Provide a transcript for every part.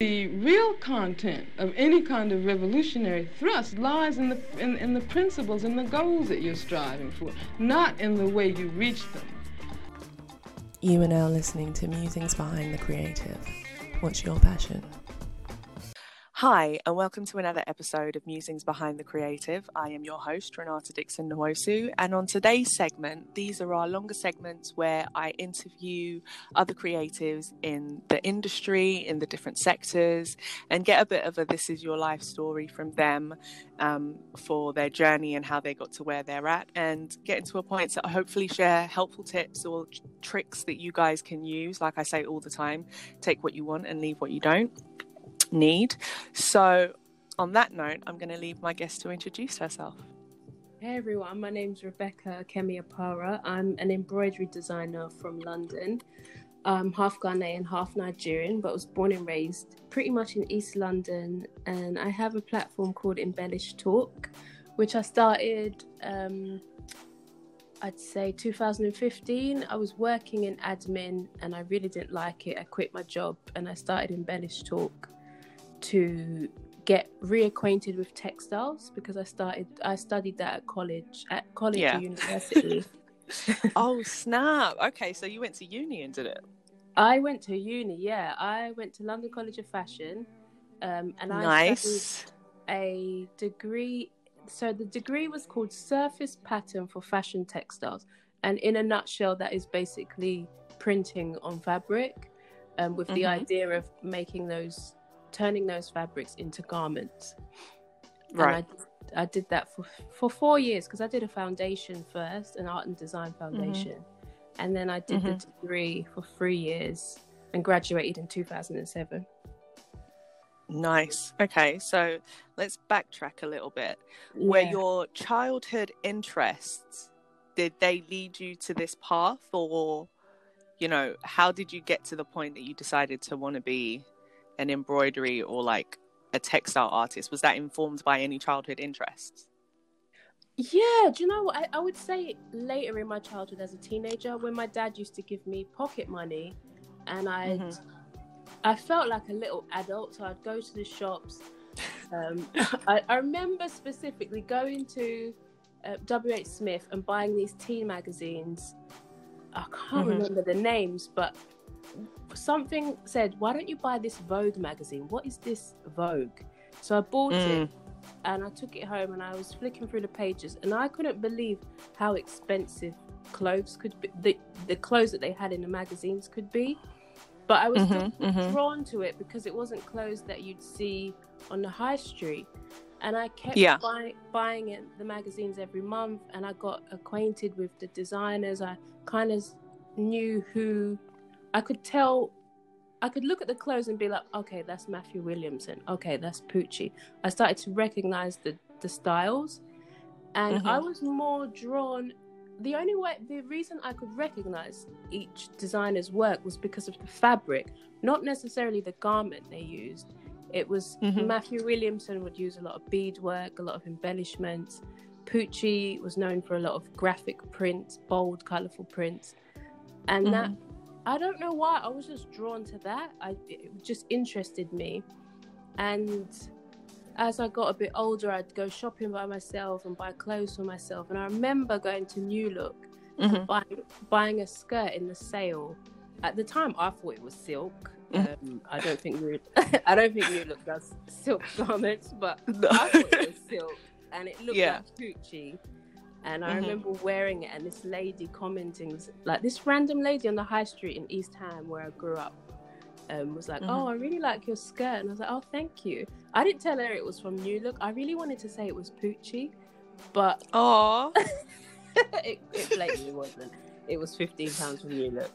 The real content of any kind of revolutionary thrust lies in the, in, in the principles and the goals that you're striving for, not in the way you reach them. You are now listening to Musings Behind the Creative. What's your passion? Hi, and welcome to another episode of Musings Behind the Creative. I am your host, Renata Dixon Nwosu, and on today's segment, these are our longer segments where I interview other creatives in the industry, in the different sectors, and get a bit of a This Is Your Life story from them um, for their journey and how they got to where they're at, and get into a point that I hopefully share helpful tips or tricks that you guys can use. Like I say all the time, take what you want and leave what you don't need. So, on that note, I'm going to leave my guest to introduce herself. Hey everyone, my name's Rebeckah Kemi Apara. I'm an embroidery designer from London. I'm half Ghanaian, half Nigerian, but was born and raised pretty much in East London. And I have a platform called Embellished Talk, which I started, um, I'd say 2015. I was working in admin and I really didn't like it. I quit my job and I started Embellished Talk to get reacquainted with textiles because I started I studied that at college at college yeah. or university. oh snap! Okay, so you went to uni and did it. I went to uni. Yeah, I went to London College of Fashion, um, and I nice. studied a degree. So the degree was called Surface Pattern for Fashion Textiles, and in a nutshell, that is basically printing on fabric, um, with mm-hmm. the idea of making those turning those fabrics into garments. Right. I, I, did that for for four years because I did a foundation first, an art and design mm-hmm. foundation, mm-hmm. and then I did mm-hmm. the degree for three years and graduated in 2007. Nice. Okay, so let's backtrack a little bit. Yeah. Where your childhood interests did they lead you to this path, or you know, how did you get to the point that you decided to want to be an embroidery or like a textile artist? Was that informed by any childhood interests? Yeah, do you know what? I, I would say later in my childhood as a teenager, when my dad used to give me pocket money and I mm-hmm. I felt like a little adult, so I'd go to the shops. Um, I, I, remember specifically going to uh, WH Smith and buying these teen magazines. I can't mm-hmm. remember the names, but something said, "Why don't you buy this Vogue magazine? What is this Vogue?" So I bought mm. it and I took it home and I was flicking through the pages and I couldn't believe how expensive clothes could be the, the clothes that they had in the magazines could be but I was mm-hmm, mm-hmm. drawn to it because it wasn't clothes that you'd see on the high street and I kept yeah. buy, buying it, the magazines every month and I got acquainted with the designers I kind of knew who I could tell I could look at the clothes and be like, okay, that's Matthew Williamson. Okay, that's Pucci. I started to recognize the, the styles. And mm-hmm. I was more drawn. The only way, the reason I could recognize each designer's work was because of the fabric, not necessarily the garment they used. It was mm-hmm. Matthew Williamson would use a lot of beadwork, a lot of embellishments. Pucci was known for a lot of graphic prints, bold, colorful prints. And mm-hmm. that I don't know why. I was just drawn to that. I it just interested me, and as I got a bit older, I'd go shopping by myself and buy clothes for myself. And I remember going to New Look, mm-hmm. buying, buying a skirt in the sale. At the time, I thought it was silk. Mm-hmm. Um, I don't think New, I don't think New Look does silk garments, but no. I thought it was silk, and it looked yeah. like Gucci. And I mm-hmm. remember wearing it, and this lady commenting, like this random lady on the high street in East Ham where I grew up, um, was like, mm-hmm. "Oh, I really like your skirt," and I was like, "Oh, thank you." I didn't tell her it was from New Look. I really wanted to say it was Pucci, but oh, it, it blatantly wasn't. It was fifteen pounds from New Look,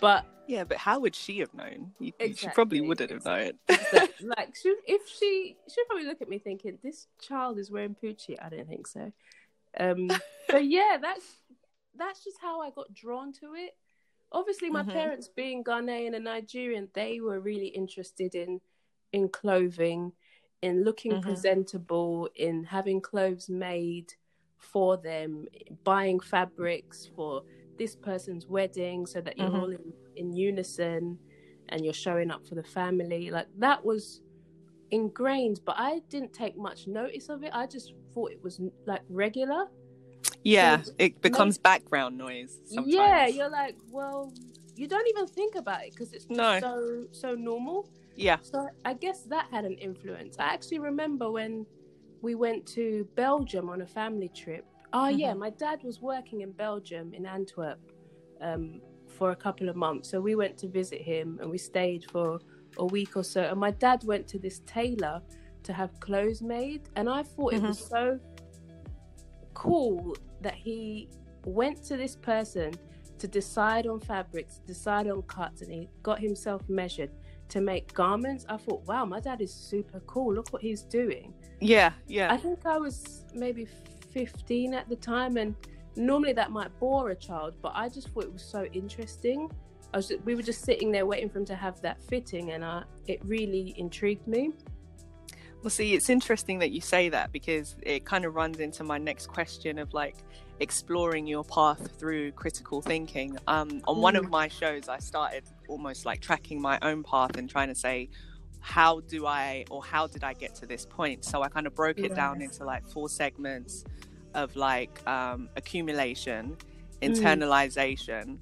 but yeah, but how would she have known? You, exactly. She probably wouldn't have known. exactly. Like, she, if she, she'd probably look at me thinking, "This child is wearing Pucci." I don't think so. Um, but yeah, that's that's just how I got drawn to it. Obviously, my mm-hmm. parents being Ghanaian and Nigerian, they were really interested in in clothing, in looking mm-hmm. presentable, in having clothes made for them, buying fabrics for this person's wedding so that you're mm-hmm. all in, in unison. and you're showing up for the family. Like that was ingrained, but I didn't take much notice of it. I just thought it was like regular. Yeah, so, it becomes background noise. Sometimes. Yeah, you're like, well, you don't even think about it because it's no. so so normal. Yeah. So I guess that had an influence. I actually remember when we went to Belgium on a family trip. Oh mm-hmm. yeah, my dad was working in Belgium in Antwerp um, for a couple of months. So we went to visit him and we stayed for a week or so. And my dad went to this tailor to have clothes made, and I thought mm-hmm. it was so cool that he went to this person to decide on fabrics, decide on cuts, and he got himself measured to make garments. I thought, wow, my dad is super cool. Look what he's doing. Yeah, yeah. I think I was maybe 15 at the time, and normally that might bore a child, but I just thought it was so interesting. I was, we were just sitting there waiting for him to have that fitting, and I, it really intrigued me. Well, see, it's interesting that you say that because it kind of runs into my next question of like exploring your path through critical thinking. Um, on mm. one of mm. my shows, I started almost like tracking my own path and trying to say, how do I or how did I get to this point? So I kind of broke it yes. down into like four segments of like um, accumulation, mm. internalization,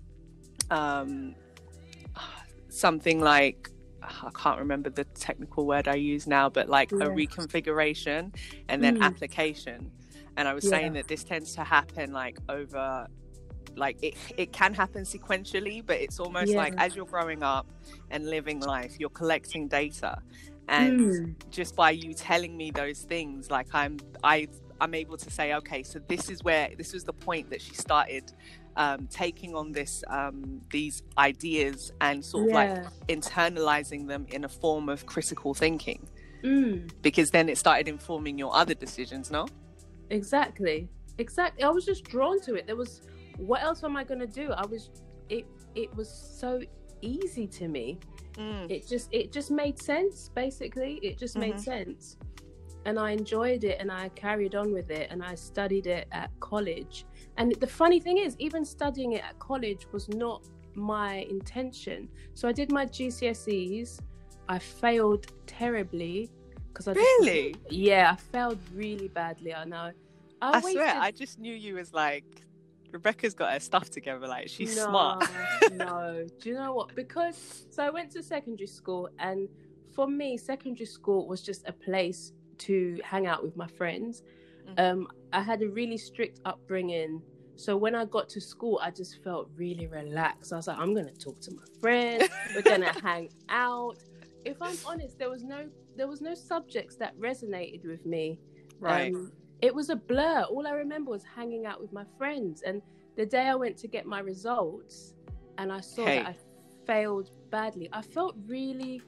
mm. um, something like I can't remember the technical word I use now, but like yeah. a reconfiguration and then mm. application. And I was yeah. saying that this tends to happen like over like it, it can happen sequentially, but it's almost yeah. like as you're growing up and living life, you're collecting data. And mm. just by you telling me those things, like I'm I I'm able to say, okay, so this is where this was the point that she started um, taking on this um, these ideas and sort yeah. of like internalizing them in a form of critical thinking. Mm. Because then it started informing your other decisions, no? Exactly. Exactly. I was just drawn to it. There was what else am I gonna do? I was it it was so easy to me. Mm. It just it just made sense, basically. It just mm-hmm. made sense and I enjoyed it and I carried on with it and I studied it at college. And the funny thing is, even studying it at college was not my intention. So I did my GCSEs. I failed terribly because I really, just, yeah, I failed really badly. I know. I, I swear, I just knew you was like Rebeckah's got her stuff together. Like she's no, smart. no, do you know what? Because so I went to secondary school, and for me, secondary school was just a place to hang out with my friends. Mm-hmm. Um, I had a really strict upbringing. So when I got to school, I just felt really relaxed. I was like, I'm going to talk to my friends. We're going to hang out. If I'm honest, there was no there was no subjects that resonated with me. Right. Um, it was a blur. All I remember was hanging out with my friends. And the day I went to get my results, and I saw hey. that I failed badly, I felt really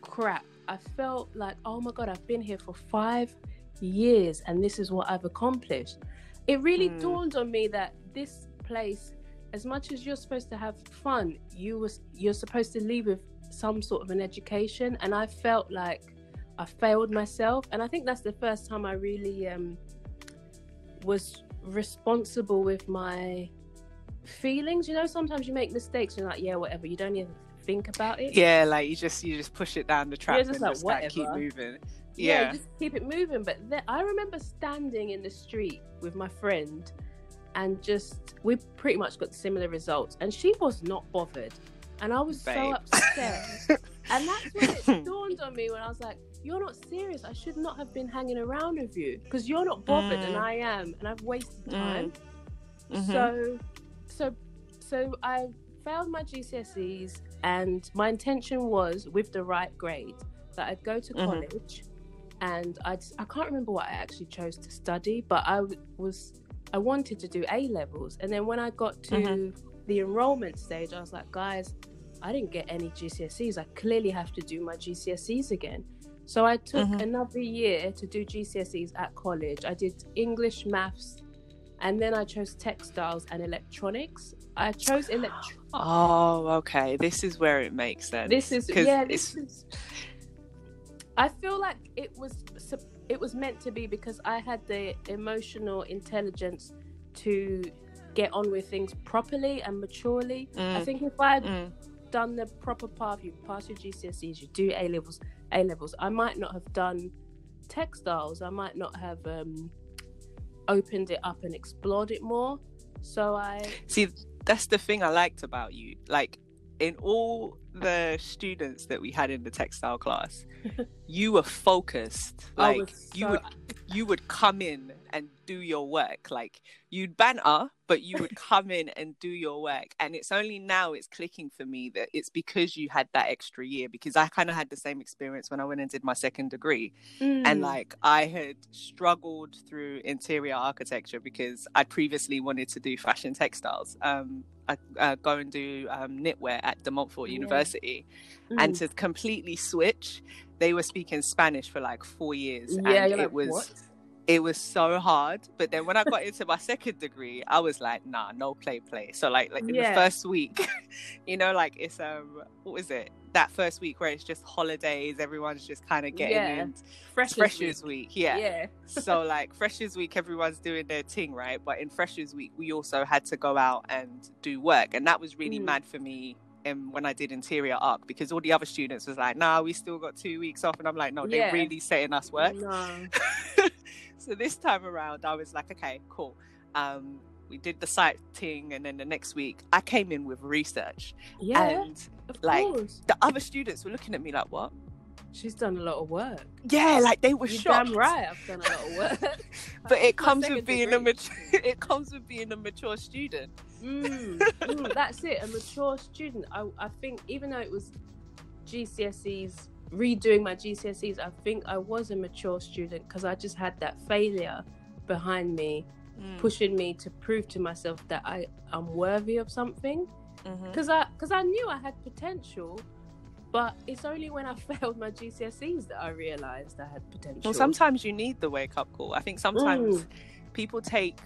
crap. I felt like, oh my God, I've been here for five years and this is what I've accomplished. It really mm. dawned on me that this place, as much as you're supposed to have fun, you was you're supposed to leave with some sort of an education. And I felt like I failed myself. And I think that's the first time I really um, was responsible with my feelings. You know, sometimes you make mistakes and you're like, yeah, whatever. You don't even think about it. Yeah, like you just you just push it down the track and like, just like, keep moving. Yeah. yeah, just keep it moving. But I remember standing in the street with my friend, and just we pretty much got similar results, and she was not bothered, and I was Babe. so upset. and that's when it dawned on me when I was like, "You're not serious. I should not have been hanging around with you because you're not bothered, mm. and I am, and I've wasted mm. time." Mm. Mm-hmm. So, so, so I failed my GCSEs and my intention was, with the right grade, that I'd go to mm-hmm. And I'd, I can't remember what I actually chose to study, but I was, I wanted to do A levels. And then when I got to mm-hmm. the enrollment stage, I was like, guys, I didn't get any GCSEs. I clearly have to do my GCSEs again. So I took mm-hmm. another year to do GCSEs at college. I did English, maths, and then I chose textiles and electronics. I chose electronics. Oh, okay. This is where it makes sense. This is yeah. This is. I feel like it was it was meant to be because I had the emotional intelligence to get on with things properly and maturely. Mm. I think if I mm. done the proper path. You pass your GCSEs, you do A levels. A levels. I might not have done textiles. I might not have um, opened it up and explored it more. So I see. That's the thing I liked about you. Like in all the students that we had in the textile class, you were focused. Like so... you would you would come in and do your work. Like you'd banter, but you would come in and do your work. And it's only now it's clicking for me that it's because you had that extra year. Because I kind of had the same experience when I went and did my second degree. Mm. And like I had struggled through interior architecture because I'd previously wanted to do fashion textiles. Um, I uh, go and do um, knitwear at De Montfort yeah. University, mm. and to completely switch, they were speaking Spanish for like four years, yeah, and it like, was. What? it was so hard. But then when I got into my second degree, I was like, nah, no play play. So like like in yeah. the first week, you know, like it's um what was it? That first week where it's just holidays, everyone's just kind of getting yeah. in freshers, freshers week. week. Yeah. Yeah. so like freshers week everyone's doing their thing, right? But in freshers week we also had to go out and do work. And that was really mm. mad for me um, when I did interior arc because all the other students was like, nah, we still got two weeks off. And I'm like, no, they're really setting us work. No. so this time around, I was like, okay, cool. Um, we did the site thing, and then the next week, I came in with research. Yeah, and like course. the other students were looking at me like, "What? She's done a lot of work." Yeah, like they were You're shocked. Damn right, I've done a lot of work. but it comes with being degree. a mature. it comes with being a mature student. Mm, mm, that's it, a mature student. I, I think even though it was GCSEs redoing my GCSEs, I think I was a mature student because I just had that failure behind me, mm. pushing me to prove to myself that I am worthy of something. Because mm-hmm. I because I knew I had potential, but it's only when I failed my GCSEs that I realized I had potential. Well, sometimes you need the wake up call. I think sometimes mm. people take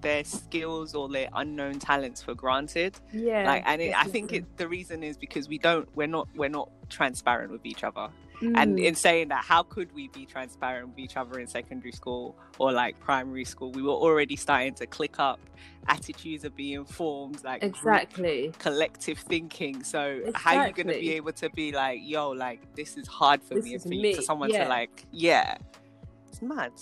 their skills or their unknown talents for granted. Yeah. Like, and it, I think it, the reason is because we don't, we're not, we're not transparent with each other. Mm. And in saying that, how could we be transparent with each other in secondary school or like primary school? We were already starting to click up. Attitudes are being formed, like exactly collective thinking. So exactly. how are you going to be able to be like, yo, like this is hard for this me, and for, me. for someone yeah. to like, yeah, it's mad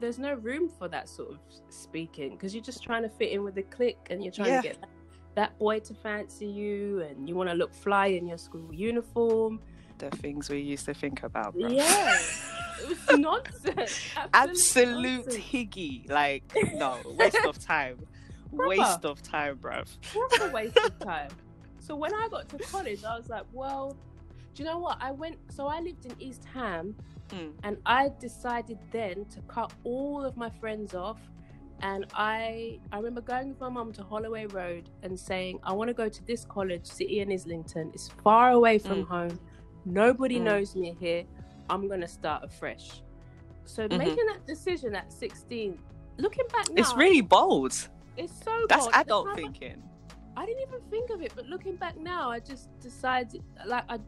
there's no room for that sort of speaking because you're just trying to fit in with the clique and you're trying yeah. to get that boy to fancy you and you want to look fly in your school uniform. The things we used to think about, bro. Yeah, it was nonsense. Absolute, Absolute nonsense. higgy. Like, no, waste of time. waste of time, bro. Proper waste of time. So when I got to college, I was like, well, do you know what? I went, so I lived in East Ham Mm. And I decided then to cut all of my friends off. And I I remember going with my mum to Holloway Road and saying, I want to go to this college, City and Islington. It's far away from mm. home. Nobody mm. knows me here. I'm gonna start afresh. So mm-hmm. making that decision at 16, looking back now, it's really bold. It's so bold. that's adult thinking. I didn't even think of it, but looking back now, I just decided like I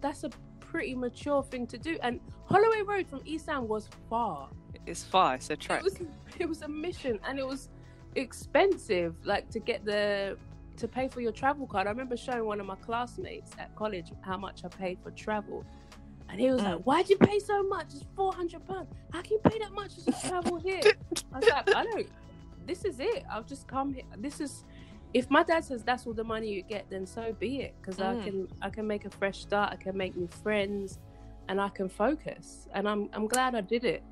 that's a pretty mature thing to do. And Holloway Road from East Ham was far. It's far. It's a trek. It was, it was a mission, and it was expensive. Like to get the to pay for your travel card. I remember showing one of my classmates at college how much I paid for travel. And he was mm. like, Why'd you pay so much? It's four hundred pounds. How can you pay that much to travel here? I was like, I don't this is it. I've just come here. This is if my dad says that's all the money you get, then so be it. Because mm. I can I can make a fresh start. I can make new friends, and I can focus. And I'm I'm glad I did it.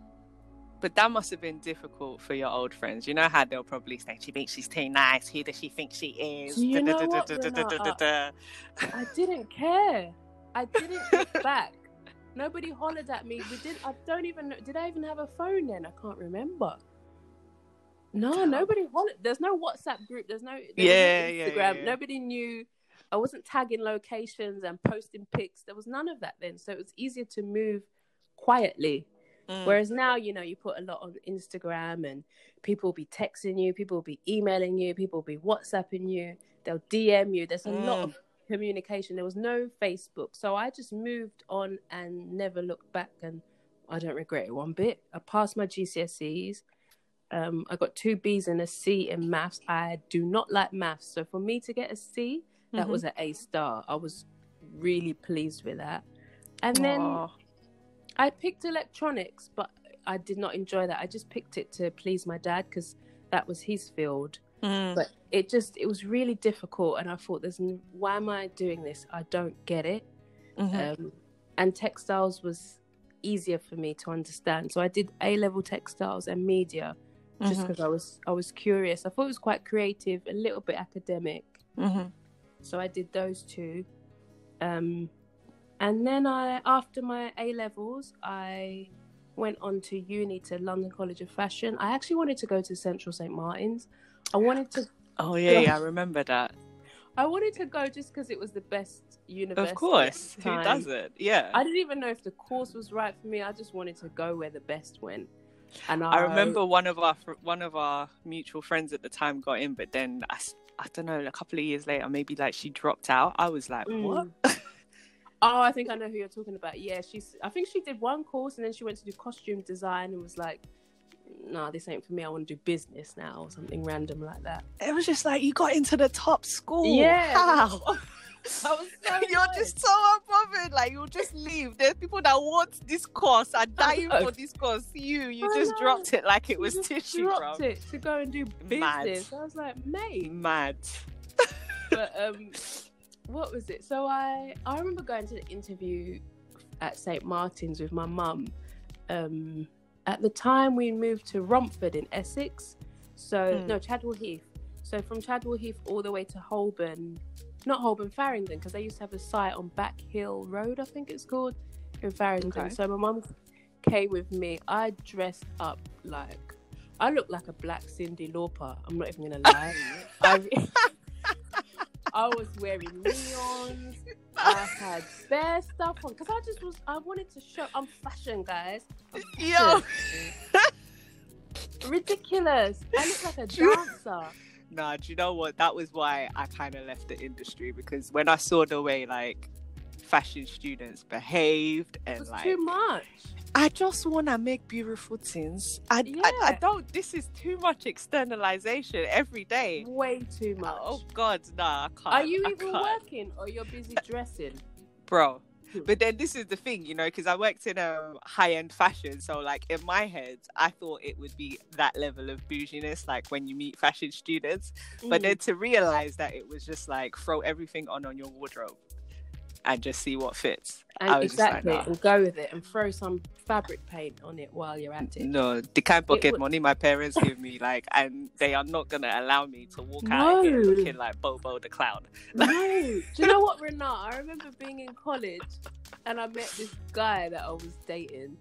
But that must have been difficult for your old friends. You know how they'll probably say she thinks she's too nice. Who does she think she is? Do you know what, I didn't care. I didn't look back. Nobody hollered at me. We did. I don't even. know. Did I even have a phone then? I can't remember. No, nobody wanted. There's no WhatsApp group. There's no, there yeah, no Instagram. Yeah, yeah. Nobody knew. I wasn't tagging locations and posting pics. There was none of that then, so it was easier to move quietly. Mm. Whereas now, you know, you put a lot on Instagram, and people will be texting you, people will be emailing you, people will be WhatsApping you. They'll DM you. There's a mm. lot of communication. There was no Facebook, so I just moved on and never looked back, and I don't regret it one bit. I passed my GCSEs um, I got two B's and a C in maths. I do not like maths, so for me to get a C, That Mhm. was an A star. I was really pleased with that. And then Aw. I picked electronics, but I did not enjoy that. I just picked it to please my dad because that was his field. Mm. But it just it was really difficult, and I thought, "There's n- why am I doing this? I don't get it." Mhm. Um, and textiles was easier for me to understand, so I did A level textiles and media just because I was I was curious. I thought it was quite creative, a little bit academic, Mhm. so I did those two. Um, and then I, after my A levels, I went on to uni to London College of Fashion. I actually wanted to go to Central St Martin's. I wanted to, Oh yeah, yeah, I remember that. I wanted to go just because it was the best university. Of course, who does it? Yeah. I didn't even know if the course was right for me. I just wanted to go where the best went. And I, I remember one of our one of our mutual friends at the time got in, but then I, I don't know, a couple of years later, maybe like she dropped out. I was like, Mm. what? Oh, I think I know who you're talking about. Yeah, she's. I think she did one course and then she went to do costume design and was like, "Nah, this ain't for me. I want to do business now or something random like that." It was just like you got into the top school. Yeah. How? I was so You're annoyed. just so unbothered. Like you'll just leave. There's people that want this course are dying for this course. You, you I just know. dropped it like it was tissue, dropped bro. it to go and do Mad. business. I was like, mate. Mad. But um, what was it? So I I remember going to the interview at St Martin's with my mum. Um, at the time we moved to Romford in Essex. So Mm. no Chadwell Heath. So from Chadwell Heath all the way to Holborn, not Holborn, Farringdon, because they used to have a site on Back Hill Road, I think it's called, in Farringdon. Okay. So my mum came with me. I dressed up like I looked like a black Cyndi Lauper. I'm not even gonna lie. I, I was wearing neons. I had bare stuff on because I just was. I wanted to show. I'm fashion, guys. I'm Yo. ridiculous. I look like a dancer. Nah, do you know what? That was why I kind of left the industry because when I saw the way like fashion students behaved and was like too much. I just want to make beautiful things. I, I, I don't. This is too much externalization every day. Way too much. Oh God, nah, I can't. Are you I even can't. working or you're busy dressing? bro? Hmm. But then this is the thing, you know, because I worked in um, high end fashion, so like in my head, I thought it would be that level of bouginess, like when you meet fashion students. But Mm. then to realize that it was just like throw everything on on your wardrobe and just see what fits. and exactly, like, and go with it, and throw some fabric paint on it while you're at it. No, the kind of pocket wa- money my parents give me, like, and they are not gonna allow me to walk out of here looking like Bobo the clown. No. Do you know what, Renata? I remember being in college and I met this guy that I was dating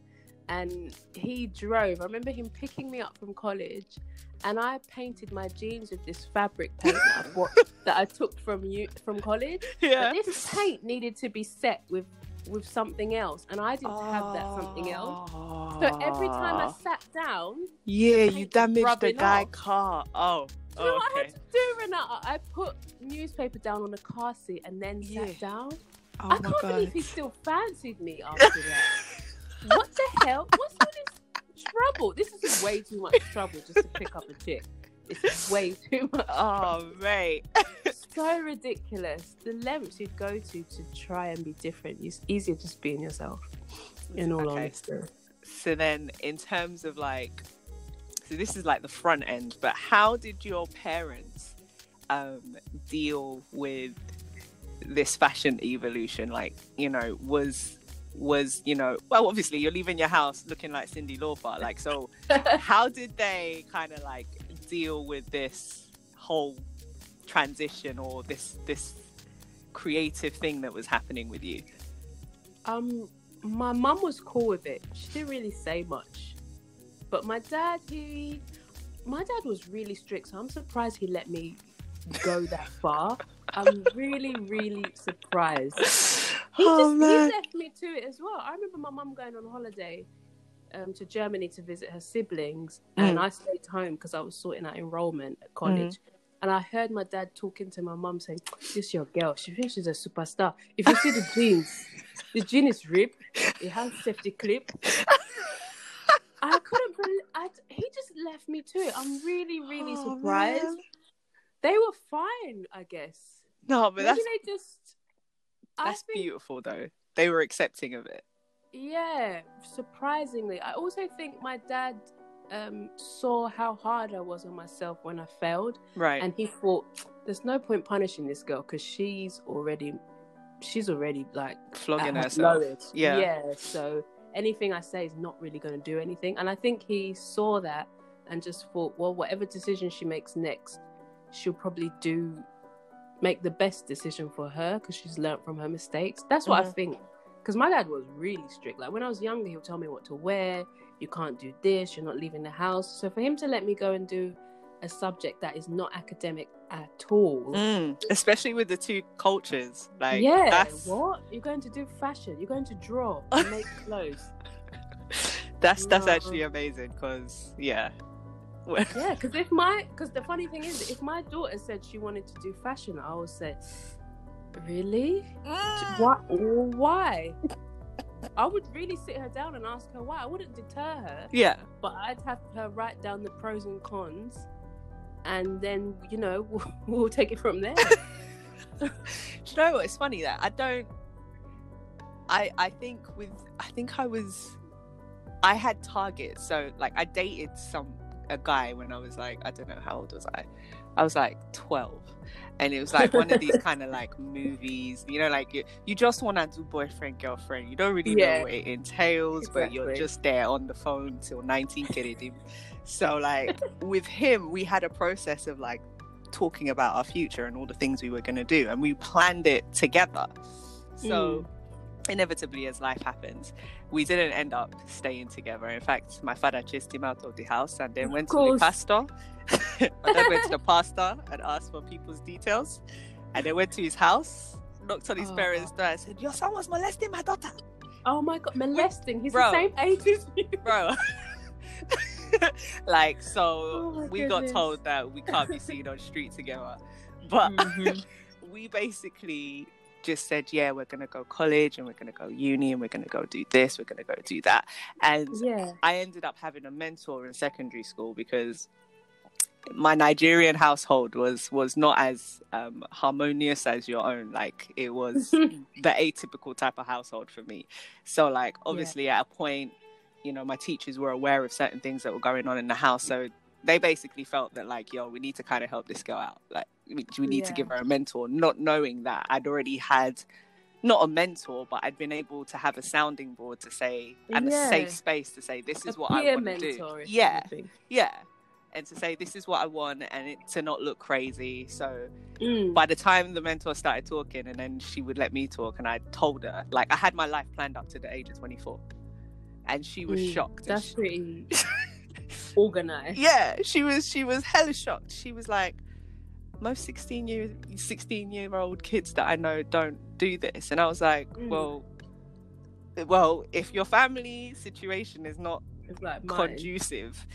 and he drove. I remember him picking me up from college and I painted my jeans with this fabric paint that I, bought, that I took from you from college. Yeah. But this paint needed to be set with with something else and I didn't have that something else. So every time I ah. sat down, yeah, you damaged the guy off. car. Oh, you know what I okay. had to do, Renata? I put newspaper down on the car seat and then Yeah. sat down. Oh I can't believe he still fancied me after that. what the hell? What's all this trouble? This is way too much trouble just to pick up a chick. It's way too much. Oh mate. So ridiculous. The lengths you'd go to to try and be different. It's easier just being yourself. In all Okay. honesty. So then, in terms of like, so this is like the front end, but how did your parents um, deal with this fashion evolution? Like, you know, was was you know, well, obviously you're leaving your house looking like Cyndi Lauper, like so. how did they kind of like deal with this whole transition or this this creative thing that was happening with you? Um, my mum was cool with it. She didn't really say much, but my dad, he, my dad was really strict. So I'm surprised he let me go that far. I'm really, really surprised. He Oh, just he left me to it as well. I remember my mum going on holiday um, to Germany to visit her siblings, and Mm. I stayed home because I was sorting out enrollment at college. And I heard my dad talking to my mum saying, "This your girl. She thinks she's a superstar. If you see the jeans, the jean is ripped. It has safety clip." I couldn't believe. I, he just left me to it. I'm really, really Oh, surprised. man. They were fine, I guess. No, but Maybe that's they just. That's think- beautiful though. They were accepting of it. Yeah, surprisingly. I also think my dad um, saw how hard I was on myself when I failed, Right. and he thought, "There's no point punishing this girl because she's already, she's already like Flogging her herself. lowest." Yeah. yeah. So anything I say is not really going to do anything, and I think he saw that and just thought, well, whatever decision she makes next, she'll probably do make the best decision for her because she's learnt from her mistakes. That's what I Mhm. think. Because my dad was really strict. Like when I was younger, he would tell me what to wear. You can't do this. You're not leaving the house. So for him to let me go and do a subject that is not academic at all. Mm, especially with the two cultures. Like yeah, that's what? You're going to do fashion. You're going to draw, and make clothes. that's that's No. actually amazing because yeah. Yeah, because if my because the funny thing is, if my daughter said she wanted to do fashion, I would say, really? Mm. Why? Why? I would really sit her down and ask her why. I wouldn't deter her, Yeah. but I'd have her write down the pros and cons, and then you know we'll, we'll take it from there. Do you know what? It's funny that I don't. I I think with I think I was, I had targets. So like I dated some a guy when I was like I don't know how old was I, I was like twelve, and it was like one of these kind of like movies. You know, like you, you just want to do boyfriend girlfriend. You don't really Yeah. know what it entails, but you're just there on the phone till nineteen kid So like with him, we had a process of like talking about our future and all the things we were going to do and we planned it together so mm. Inevitably as life happens we didn't end up staying together in fact my father chased him out of the house and then Of went to the pastor my dad went to the pastor and asked for people's details and they went to his house knocked on his Oh. parents' door and said your son was molesting my daughter Oh my god, molesting! He's Bro. the same age as you. bro like so Oh we got told that we can't be seen on the street together but Mhm. we basically just said yeah we're gonna go college and we're gonna go uni and we're gonna go do this we're gonna go do that and Yeah. i ended up having a mentor in secondary school because my nigerian household was was not as um, harmonious as your own like it was the atypical type of household for me. So like obviously at a point, you know, my teachers were aware of certain things that were going on in the house. So they basically felt that like, yo, we need to kind of help this girl out. Like we, we need to give her a mentor, not knowing that I'd already had not a mentor, but I'd been able to have a sounding board to say and a safe space to say this is A what I want to do. Yeah, yeah. And to say this is what I want and it to not look crazy. So Mm. by the time the mentor started talking and then she would let me talk and I told her like I had my life planned up to the age of 24 and she was Mm, shocked That's she- pretty organized. yeah she was she was hella shocked she was like most 16 year 16 year old kids that I know don't do this and I was like Mm. well well if your family situation is not like conducive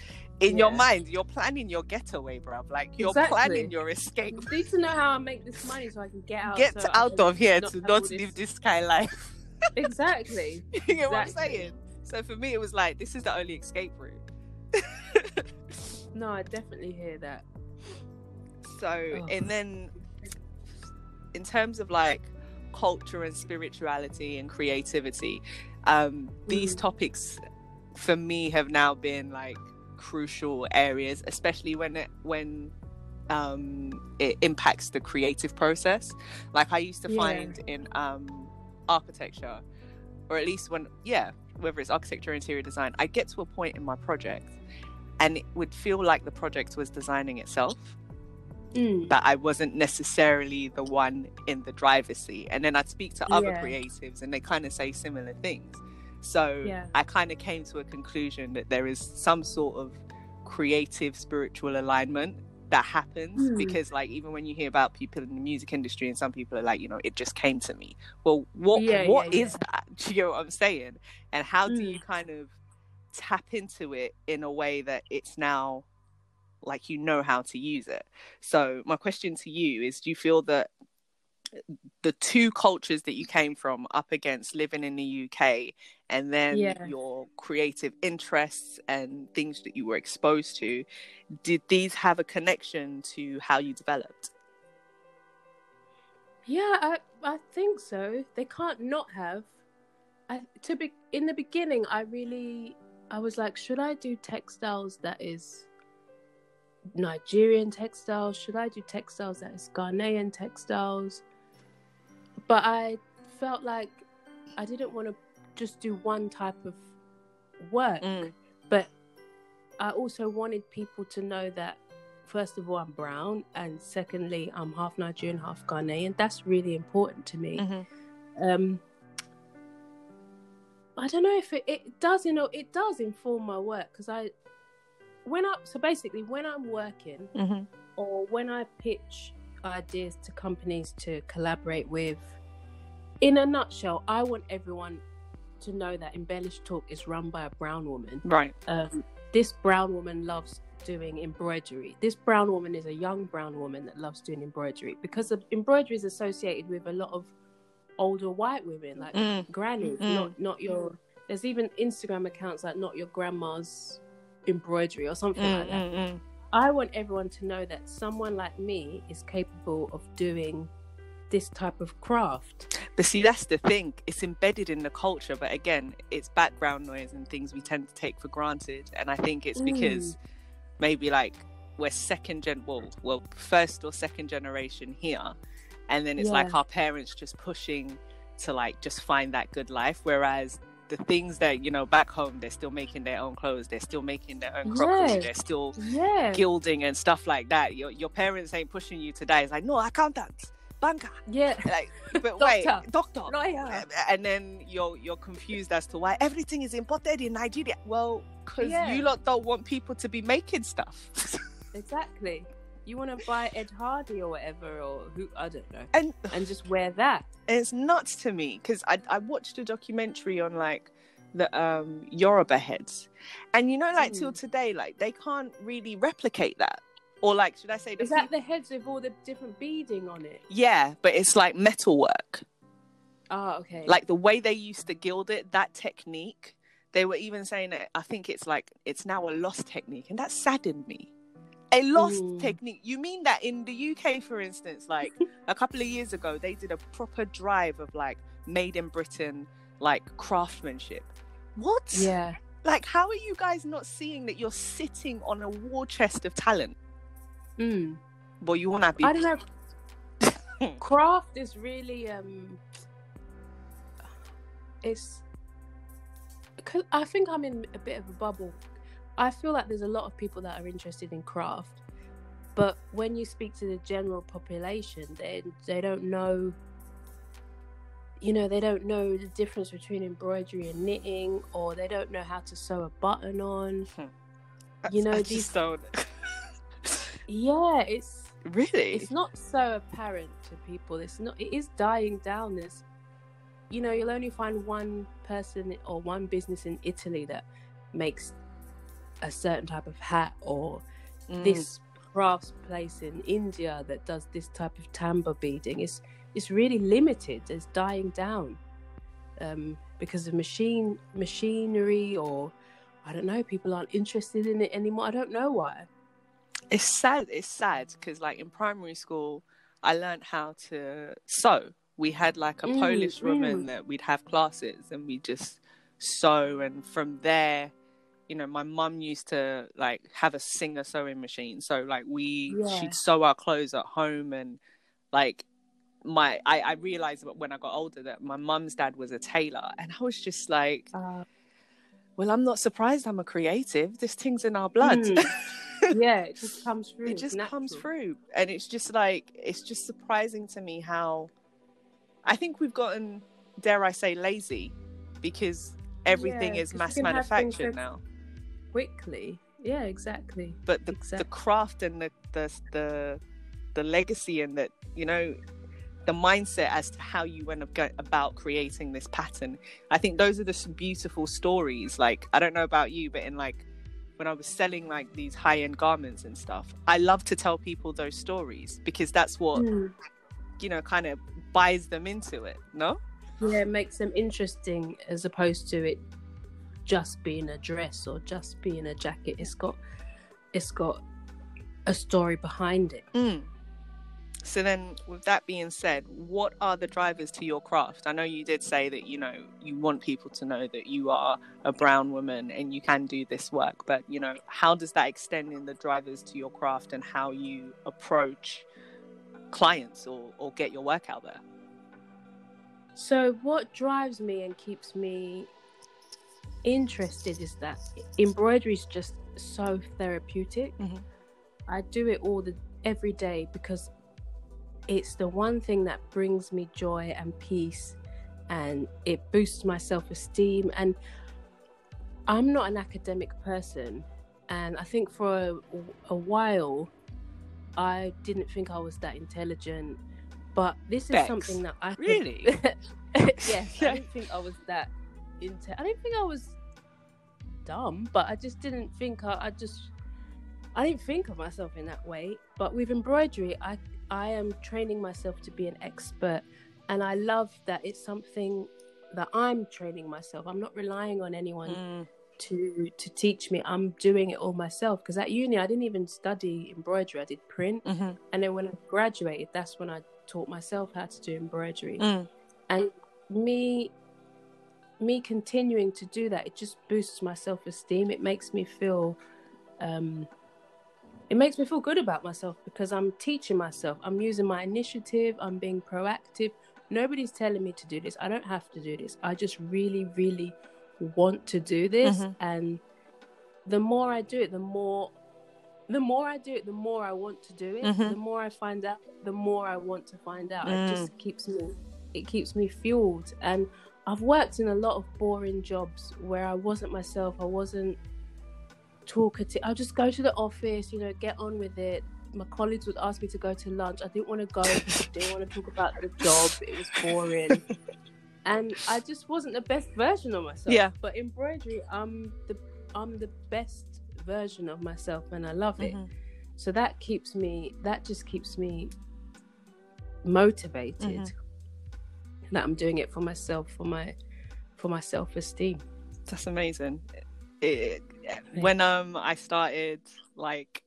in your mind you're planning your getaway bruv like you're Exactly. planning your escape You need to know how I make this money so I can get out. get so out of here not to not live this kind of life Exactly. you get what I'm saying? So for me, it was like this is the only escape route. No, I definitely hear that. so Ugh. and then in terms of like culture and spirituality and creativity, um, these Mm. topics for me have now been like crucial areas, especially when it when um, it impacts the creative process. Like I used to Yeah. find in um, architecture, or at least when yeah, whether it's architecture or interior design, I get to a point in my project, and it would feel like the project was designing itself Mm. that I wasn't necessarily the one in the driver's seat. And then I'd speak to other Yeah. creatives and they kind of say similar things. So Yeah. I kind of came to a conclusion that there is some sort of creative spiritual alignment that happens Hmm. because like even when you hear about people in the music industry and some people are like you know it just came to me well what Yeah, what yeah, is that do you know what i'm saying and how do Mm. you kind of tap into it in a way that it's now like you know how to use it so my question to you is do you feel that the two cultures that you came from up against living in the UK and then Yeah. your creative interests and things that you were exposed to did these have a connection to how you developed Yeah, I I think so. They can't not have. I to be in the beginning, I really I was like, should I do textiles that is Nigerian textiles? Should I do textiles that is Ghanaian textiles? But I felt like I didn't want to just do one type of work, Mm. but I also wanted people to know that first of all I'm brown and secondly I'm half Nigerian, half Ghanaian. That's really important to me. Mhm. Um I don't know if it, it does, you know, it does inform my work because I when I so basically when I'm working Mhm. or when I pitch ideas to companies to collaborate with, in a nutshell, I want everyone to know that Embellished Talk is run by a brown woman. Right. Um, this brown woman loves doing embroidery. This brown woman is a young brown woman that loves doing embroidery because of, embroidery is associated with a lot of older white women, like Mm. grannies, Mm. not not your. There's even Instagram accounts like not your grandma's embroidery or something like Mm, that. mm, mm. I want everyone to know that someone like me is capable of doing this type of craft. But see, that's the thing. It's embedded in the culture, but again, it's background noise and things we tend to take for granted. And I think it's because maybe like we're second gen, well, well, first or second generation here, and then it's like our parents just pushing to like just find that good life. Whereas the things that you know back home, they're still making their own clothes, they're still making their own crockery, Yeah. they're still Yeah. gilding and stuff like that. Your your parents ain't pushing you today. It's like no accountant, banker, Yeah. like but wait, Doctor. doctor, Lawyer. and then you're you're confused as to why everything is imported in Nigeria. Well, because Yeah. you lot don't want people to be making stuff. Exactly. You want to buy Ed Hardy or whatever, or who I don't know, and and just wear that. it's nuts to me because I I watched a documentary on like the um Yoruba heads, and you know like till Mm. today like they can't really replicate that, or like should I say Is that the heads with all the different beading on it? yeah, but it's like metalwork. Oh, okay. like the way they used to gild it that technique they were even saying that i think it's like it's now a lost technique and that saddened me a lost Mm. technique you mean that in the uk for instance like a couple of years ago they did a proper drive of like made in britain like craftsmanship what yeah. like how are you guys not seeing that you're sitting on a war chest of talent Mm. well you want to be I don't know. Craft is really um. It's. Cause I think I'm in a bit of a bubble. I feel like there's a lot of people that are interested in craft, but when you speak to the general population, they they don't know. You know, they don't know the difference between embroidery and knitting, or they don't know how to sew a button on. Hmm. You know, I these- don't Yeah, it's really it's not so apparent to people. It's not. It is dying down. There's, you know, you'll only find one person or one business in Italy that makes a certain type of hat, or Mm. this crafts place in India that does this type of tambour beading. It's it's really limited. It's dying down um, because of machine machinery, or I don't know. People aren't interested in it anymore. I don't know why. it's sad it's sad because like in primary school i learned how to sew we had like a Mm, polish woman mm. that we'd have classes and we just sew and from there you know my mum used to like have a singer sewing machine. So like we Yeah. she'd sew our clothes at home and like my I, I realized when i got older that my mum's dad was a tailor. And i was just like Uh, well i'm not surprised i'm a creative. This thing's in our blood. Mm. yeah, it just comes through. it just comes through. And it's just like it's just surprising to me how i think we've gotten dare i say lazy because everything Yeah, is mass you can have things manufactured now quickly. Yeah, exactly. but the, the craft and the, the the the legacy and that you know the mindset as to how you went about creating this pattern i think those are the beautiful stories like i don't know about you but in like when i was selling like these high-end garments and stuff i love to tell people those stories because that's what Mm. you know kind of buys them into it no Yeah, it makes them interesting as opposed to it just being a dress or just being a jacket. It's got it's got a story behind it. mm. so then with that being said what are the drivers to your craft i know you did say that you know you want people to know that you are a brown woman and you can do this work but you know how does that extend in the drivers to your craft and how you approach clients or, or get your work out there so what drives me and keeps me interested is that embroidery is just so therapeutic mm-hmm. i do it all the every day because it's the one thing that brings me joy and peace and it boosts my self-esteem and i'm not an academic person and i think for a, a while i didn't think i was that intelligent but this is Bex. something that i really yes i didn't think i was that inte- i didn't think i was dumb but i just didn't think I, I just i didn't think of myself in that way but with embroidery i I am training myself to be an expert. And I love that it's something that I'm training myself. I'm not relying on anyone mm. to to teach me. I'm doing it all myself. Because at uni, I didn't even study embroidery. I did print, mm-hmm. and then when I graduated, that's when I taught myself how to do embroidery. Mm. And me, me continuing to do that, it just boosts my self esteem. It makes me feel um, it makes me feel good about myself because I'm teaching myself. I'm using my initiative. I'm being proactive. Nobody's telling me to do this. I don't have to do this. I just really, really want to do this. Mm-hmm. And the more I do it, the more the more I do it, the more I want to do it. Mm-hmm. The more I find out, the more I want to find out. Mm. It just keeps me it keeps me fueled. And I've worked in a lot of boring jobs where I wasn't myself. I wasn't talkative. I'll just go to the office, you know, get on with it. My colleagues would ask me to go to lunch. I didn't want to go because I didn't want to talk about the job. It was boring. and I just wasn't the best version of myself. Yeah. But embroidery, I'm the I'm the best version of myself and I love it. Mm-hmm. So that keeps me that just keeps me motivated mm-hmm. That I'm doing it for myself, for my for my self esteem. That's amazing. It, when um I started like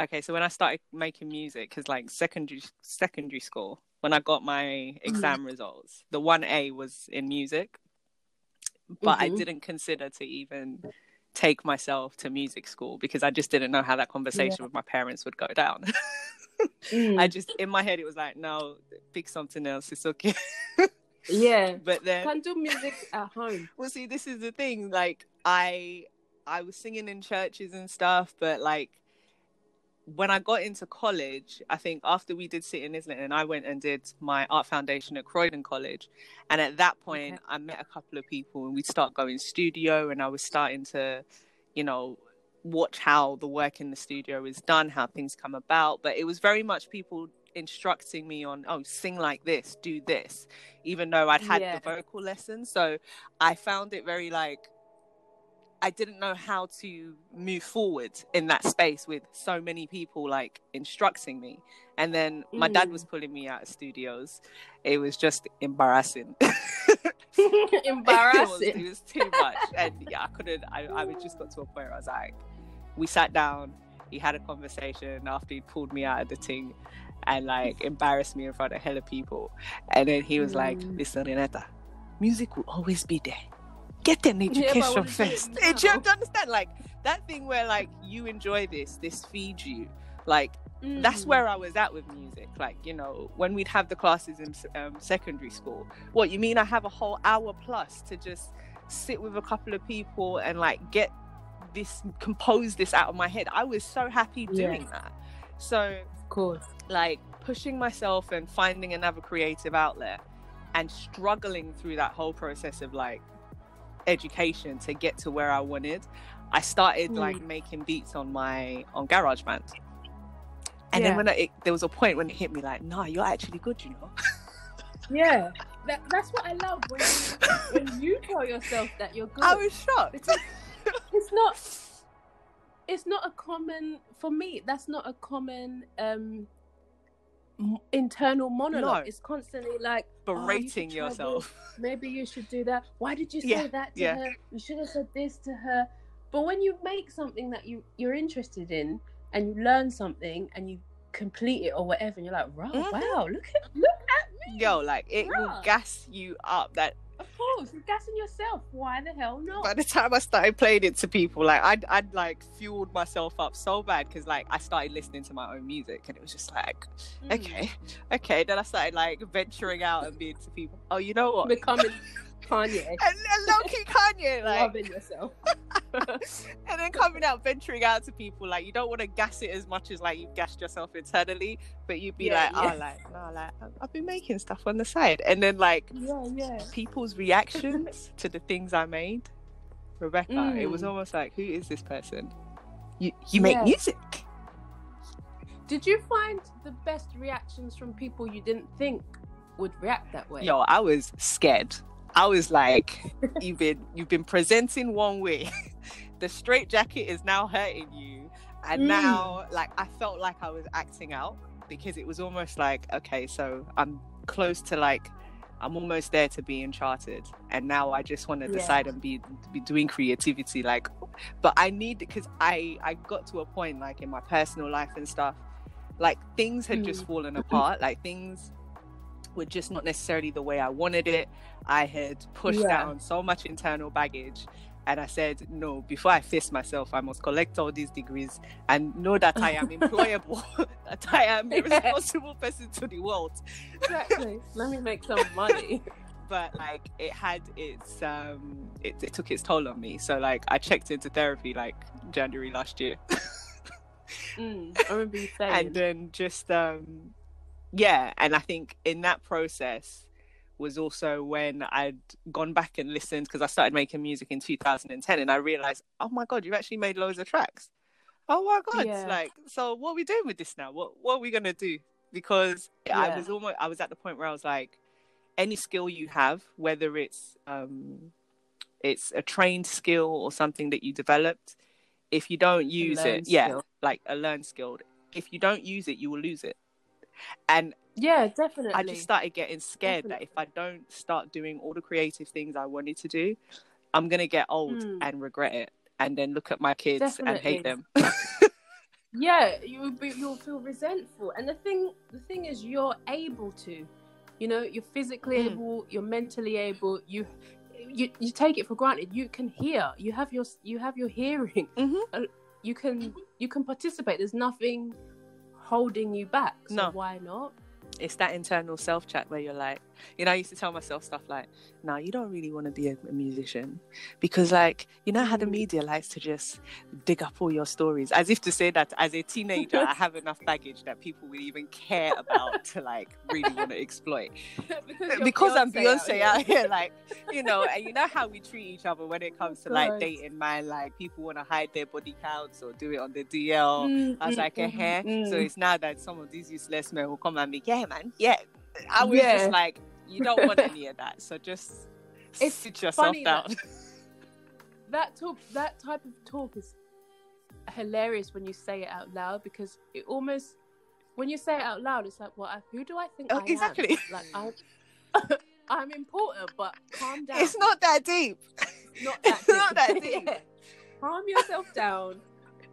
okay, so when I started making music, because like secondary secondary school, when I got my mm-hmm. exam mm-hmm. results, the one A was in music, but mm-hmm. I didn't consider to even take myself to music school because I just didn't know how that conversation yeah. with my parents would go down. mm. I just in my head it was like, no, pick something else. It's okay. yeah, but then can do music at home. Well, see, this is the thing. Like, I I was singing in churches and stuff, but like when I got into college, I think after we did City in Islington, and I went and did my art foundation at Croydon College. And at that point, okay. I met a couple of people and we'd start going studio and I was starting to, you know, watch how the work in the studio is done, how things come about. But it was very much people instructing me on, oh, sing like this, do this, even though I'd had yeah. the vocal lessons. So I found it very like, I didn't know how to move forward in that space with so many people like instructing me. And then my mm. dad was mm. pulling me out of studios. It was just embarrassing. embarrassing. it, was, it, was, too much. and yeah, I couldn't, I, I just got to a point where I was like, we sat down, he had a conversation after he pulled me out of the thing and like embarrassed me in front of hella people. And then he was mm. like, listen, Renata, music will always be there get an education yeah, first. Do you understand? Like that thing where like you enjoy this, this feeds you. Like mm. that's where I was at with music. Like you know, when we'd have the classes in um, secondary school. What you mean? I have a whole hour plus to just sit with a couple of people and like get this compose this out of my head. I was so happy doing yeah. that. So, of course, like pushing myself and finding another creative outlet and struggling through that whole process of like education to get to where I wanted, I started mm. like making beats on my on GarageBand. And yeah. then when I, it, there was a point when it hit me, like, nah, you're actually good, you know. yeah, that, that's what I love when you, when you tell yourself that you're good. I was shocked. It's, it's not. It's not a common for me. That's not a common um internal monologue. No. It's constantly like berating oh, you yourself. Maybe you should do that. Why did you say yeah. that to yeah. her? You should have said this to her. But when you make something that you you're interested in and you learn something and you complete it or whatever, and you're like, wow, Mhm. wow, look at look at me. Yo, like it will gas you up. That Of course, you're gassing yourself. Why the hell not? by the time I started playing it to people, like I'd, I'd like fueled myself up so bad because like I started listening to my own music and it was just like, Mm. okay, okay. Then I started like venturing out and being to people. Oh, you know what? Becoming Kanye, and, and low key Kanye, like, loving yourself. and then coming out, venturing out to people, like you don't want to gas it as much as like you've gassed yourself internally, but you'd be Yeah, like, oh, like no, like I've been making stuff on the side, and then like Yeah, yeah. people's reactions to the things I made, Rebeckah, it was Mm. almost like, who is this person? You you make Yeah. music? Did you find the best reactions from people you didn't think would react that way? Yo, I was scared. I was like, you've been you've been presenting one way. the straight jacket is now hurting you. And Mm. now like I felt like I was acting out because it was almost like, okay, so I'm close to like I'm almost there to be uncharted. And now I just want to Yeah. decide and be be doing creativity. Like but I need because I I got to a point like in my personal life and stuff, like things had just Mm. fallen apart. Like things were just not necessarily the way I wanted it. I had pushed Yeah. down so much internal baggage. And I said, no, before I face myself, I must collect all these degrees and know that I am employable, that I am a Yeah. responsible person to the world. exactly. Let me make some money. But like it had its um it, it took its toll on me. So like I checked into therapy like January last year. Mm, I remember you saying. and then just um yeah and i think in that process was also when i'd gone back and listened because i started making music in 2010 and i realized oh my god you've actually made loads of tracks. Oh my god Yeah. like so what are we doing with this now? What what are we gonna do? Because i was almost i was at the point where i was like any skill you have whether it's um it's a trained skill or something that you developed if you don't use it yeah like a learned skill if you don't use it you will lose it and yeah, definitely. i just started getting scared that if i don't start doing all the creative things i wanted to do i'm gonna get old Mm. and regret it and then look at my kids and hate them yeah you you'll feel resentful and the thing the thing is you're able to you know you're physically Mm. able you're mentally able you you you take it for granted you can hear you have your you have your hearing Mhm. Uh, you can you can participate there's nothing holding you back so No. why not it's that internal self chat where you're like, you know, I used to tell myself stuff like, no, you don't really want to be a, a musician because, like, you know how the Mm. media likes to just dig up all your stories, as if to say that as a teenager, I have enough baggage that people would even care about to like really want to exploit. because, because I'm Beyonce out here, like, you know, and you know how we treat each other when it comes to like dating, man. Like, people want to hide their body counts or do it on the DL. Mm, I was mm, like, mm, eh, mm. So it's now that some of these useless men will come and be, yeah, man, yeah. I was Yeah. just like, you don't want any of that. So just It's sit yourself down. that- that talk that type of talk is hilarious when you say it out loud because it almost when you say it out loud it's like well I- who do i think Oh, I am? exactly. like i'm i'm important but calm down it's not that deep. not that it's not that deep. deep. Yeah. calm yourself down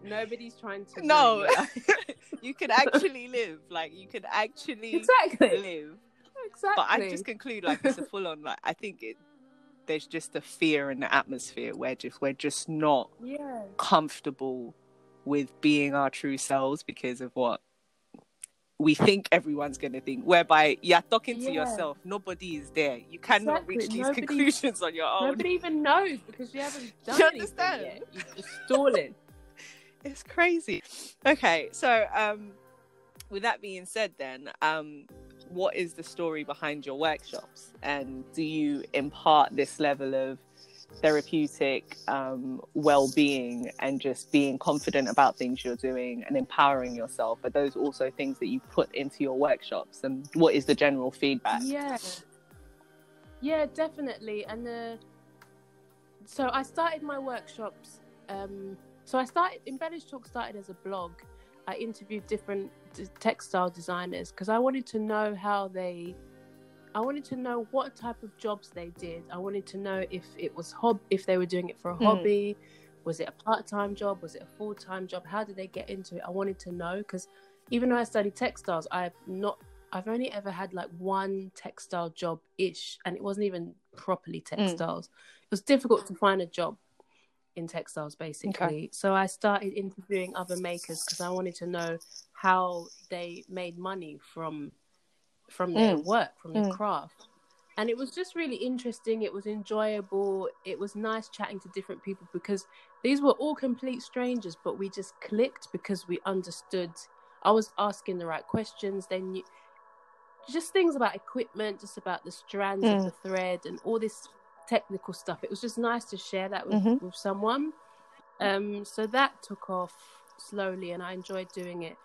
nobody's trying to No, you. you can actually live. Like, you can actually exactly live. exactly But I just conclude like it's a full on like I think it there's just a fear in the atmosphere where just we're just not yeah comfortable with being our true selves because of what we think everyone's going to think whereby you're talking to Yeah. yourself nobody is there you cannot Exactly. reach these Nobody- conclusions on your own nobody even knows because you haven't done You anything understand? yet you're just stalling it's crazy okay so um with that being said then um what is the story behind your workshops and do you impart this level of therapeutic um, well-being and just being confident about things you're doing and empowering yourself are those also things that you put into your workshops and what is the general feedback Yeah. Yeah, definitely. And so I started my workshops. Um, so I started, Embellished Talk started as a blog. I interviewed different d- textile designers because I wanted to know how they, I wanted to know what type of jobs they did. I wanted to know if it was hob, if they were doing it for a Mm. hobby, was it a part-time job, was it a full-time job? How did they get into it? I wanted to know because even though I studied textiles, I've not I've only ever had like one textile job ish, and it wasn't even properly Mm. textiles. It was difficult to find a job in textiles, basically. Okay. So I started interviewing other makers because I wanted to know how they made money from from their Mm. work, from their Mm. craft. And it was just really interesting. It was enjoyable. It was nice chatting to different people because these were all complete strangers, but we just clicked because we understood. I was asking the right questions. They knew just things about equipment, just about the strands Mm. of the thread and all this technical stuff. It was just nice to share that with, Mhm. with someone. Um, so that took off slowly, and I enjoyed doing it.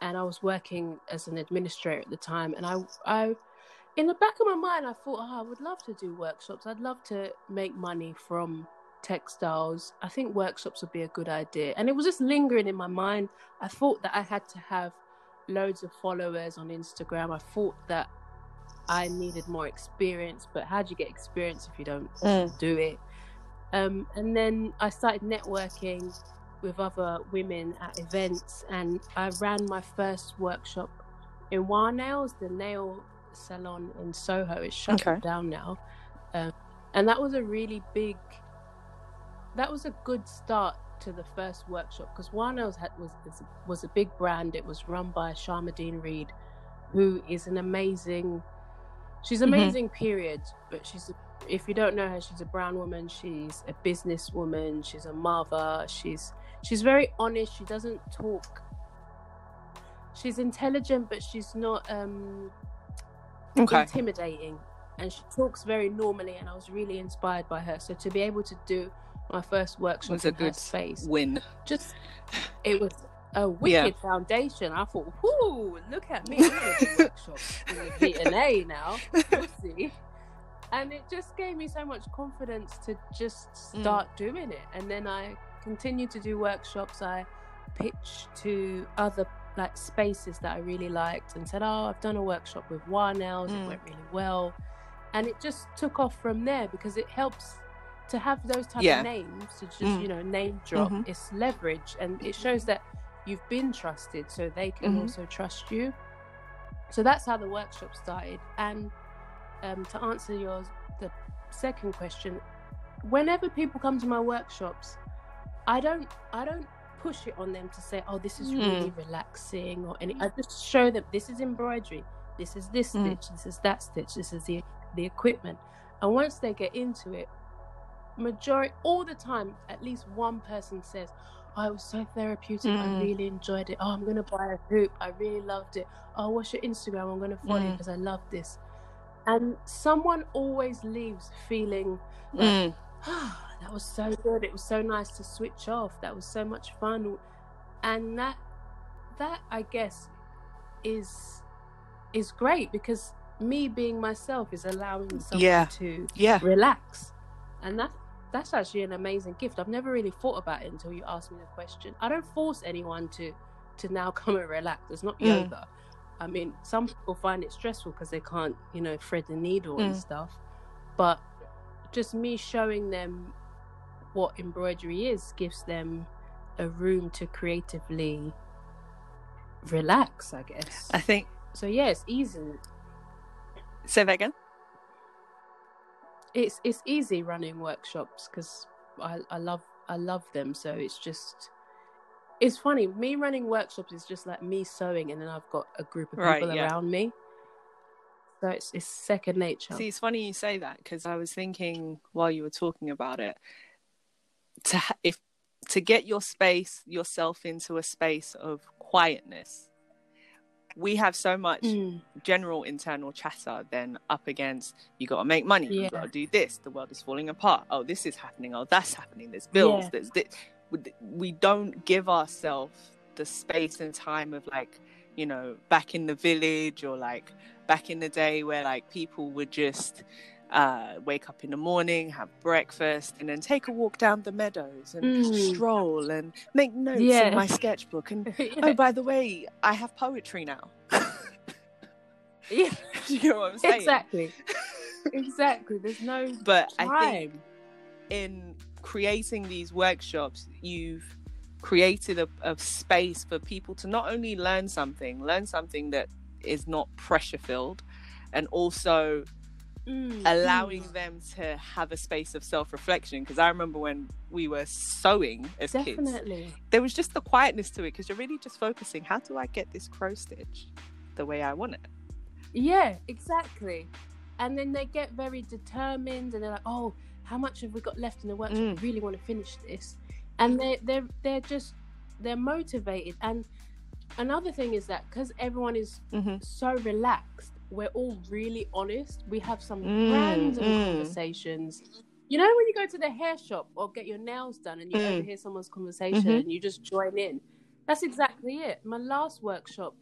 And I was working as an administrator at the time, and I, I, in the back of my mind, I thought, oh, I would love to do workshops. I'd love to make money from textiles. I think workshops would be a good idea, and it was just lingering in my mind. I thought that I had to have loads of followers on Instagram. I thought that I needed more experience, but how do you get experience if you don't Mm. do it? Um, and then I started networking with other women at events, and I ran my first workshop in WAH Nails, the nail salon in Soho. It's shut Okay. down now, um, and that was a really big. That was a good start to the first workshop because WAH Nails had, was was- a big brand. It was run by Sharmadean Reed, who is an amazing. She's Mhm. amazing. Period. But she's a if you don't know her, she's a brown woman. She's a businesswoman. She's a mother. She's she's very honest. She doesn't talk. She's intelligent, but she's not um, Okay. intimidating, and she talks very normally. And I was really inspired by her. So to be able to do my first workshop Was a good space, Win. just it was a wicked foundation. I thought, whoo, look at me, I'm gonna do workshops in the V&A now. We'll see. And it just gave me so much confidence to just Mm. start doing it. And then I continued to do workshops. I pitched to other like spaces that I really liked and said, Oh, I've done a workshop with WAH Nails, Mm. it went really well. And it just took off from there because it helps to have those type Yeah. of names to just, Mm. you know, name drop. Mhm. It's leverage and it shows that you've been trusted so they can Mhm. also trust you. So that's how the workshop started. And um, to answer your the second question, whenever people come to my workshops, I don't I don't push it on them to say, "Oh, this is Mm. really relaxing," or any. I just show them this is embroidery, this is this Mm. stitch, this is that stitch, this is the the equipment, and once they get into it, majority all the time, at least one person says, oh, "it was so therapeutic. I Mm. really enjoyed it. Oh, I'm gonna buy a hoop. I really loved it. Oh, what's your Instagram? I'm gonna follow you Mm. because I love this." And someone always leaves feeling like, Mm. ah, that was so good. It was so nice to switch off. That was so much fun. And that that I guess is is great because me being myself is allowing someone Yeah. to Yeah. relax. And that that's actually an amazing gift. I've never really thought about it until you asked me the question. I don't force anyone to to now come and relax. It's not Mm. yoga. I mean, some people find it stressful because they can't, you know, thread the needle and Mm. stuff. But just me showing them what embroidery is gives them a room to creatively relax, I guess. I think. So yeah, it's easy. Say that again. It's it's easy running workshops because I, I love I love them. So it's just it's funny. Me running workshops is just like me sewing, and then I've got a group of Right, people yeah. around me. So it's it's second nature. See, it's funny you say that because I was thinking while you were talking about it to if to get your space yourself into a space of quietness. We have so much Mm, general internal chatter then up against you got to make money, you got to do this. The world is falling apart. Oh, this is happening. Oh, that's happening. There's bills. Yeah. There's this. We- We don't give ourselves the space and time of like you know back in the village or like back in the day where like people would just uh, wake up in the morning, have breakfast, and then take a walk down the meadows and Mm. stroll and make notes Yeah. in my sketchbook. And yeah. oh, by the way, I have poetry now. yeah, you know what I'm saying? exactly, exactly. There's no But time. I think in creating these workshops, you've created a, a space for people to not only learn something, learn something that is not pressure filled, and also Mm, allowing mm. them to have a space of self reflection. Because I remember when we were sewing as Definitely. kids, there was just the quietness to it because you're really just focusing how do I get this cross stitch the way I want it? Yeah, exactly. And then they get very determined and they're like, oh, how much have we got left in the workshop? Mm. I really want to finish this. And they're, they're, they're just, they're motivated. And another thing is that because everyone is mm-hmm. so relaxed, we're all really honest. We have some mm, random mm. conversations. You know, when you go to the hair shop or get your nails done and you mm. overhear someone's conversation mm-hmm. and you just join in. That's exactly it. My last workshop,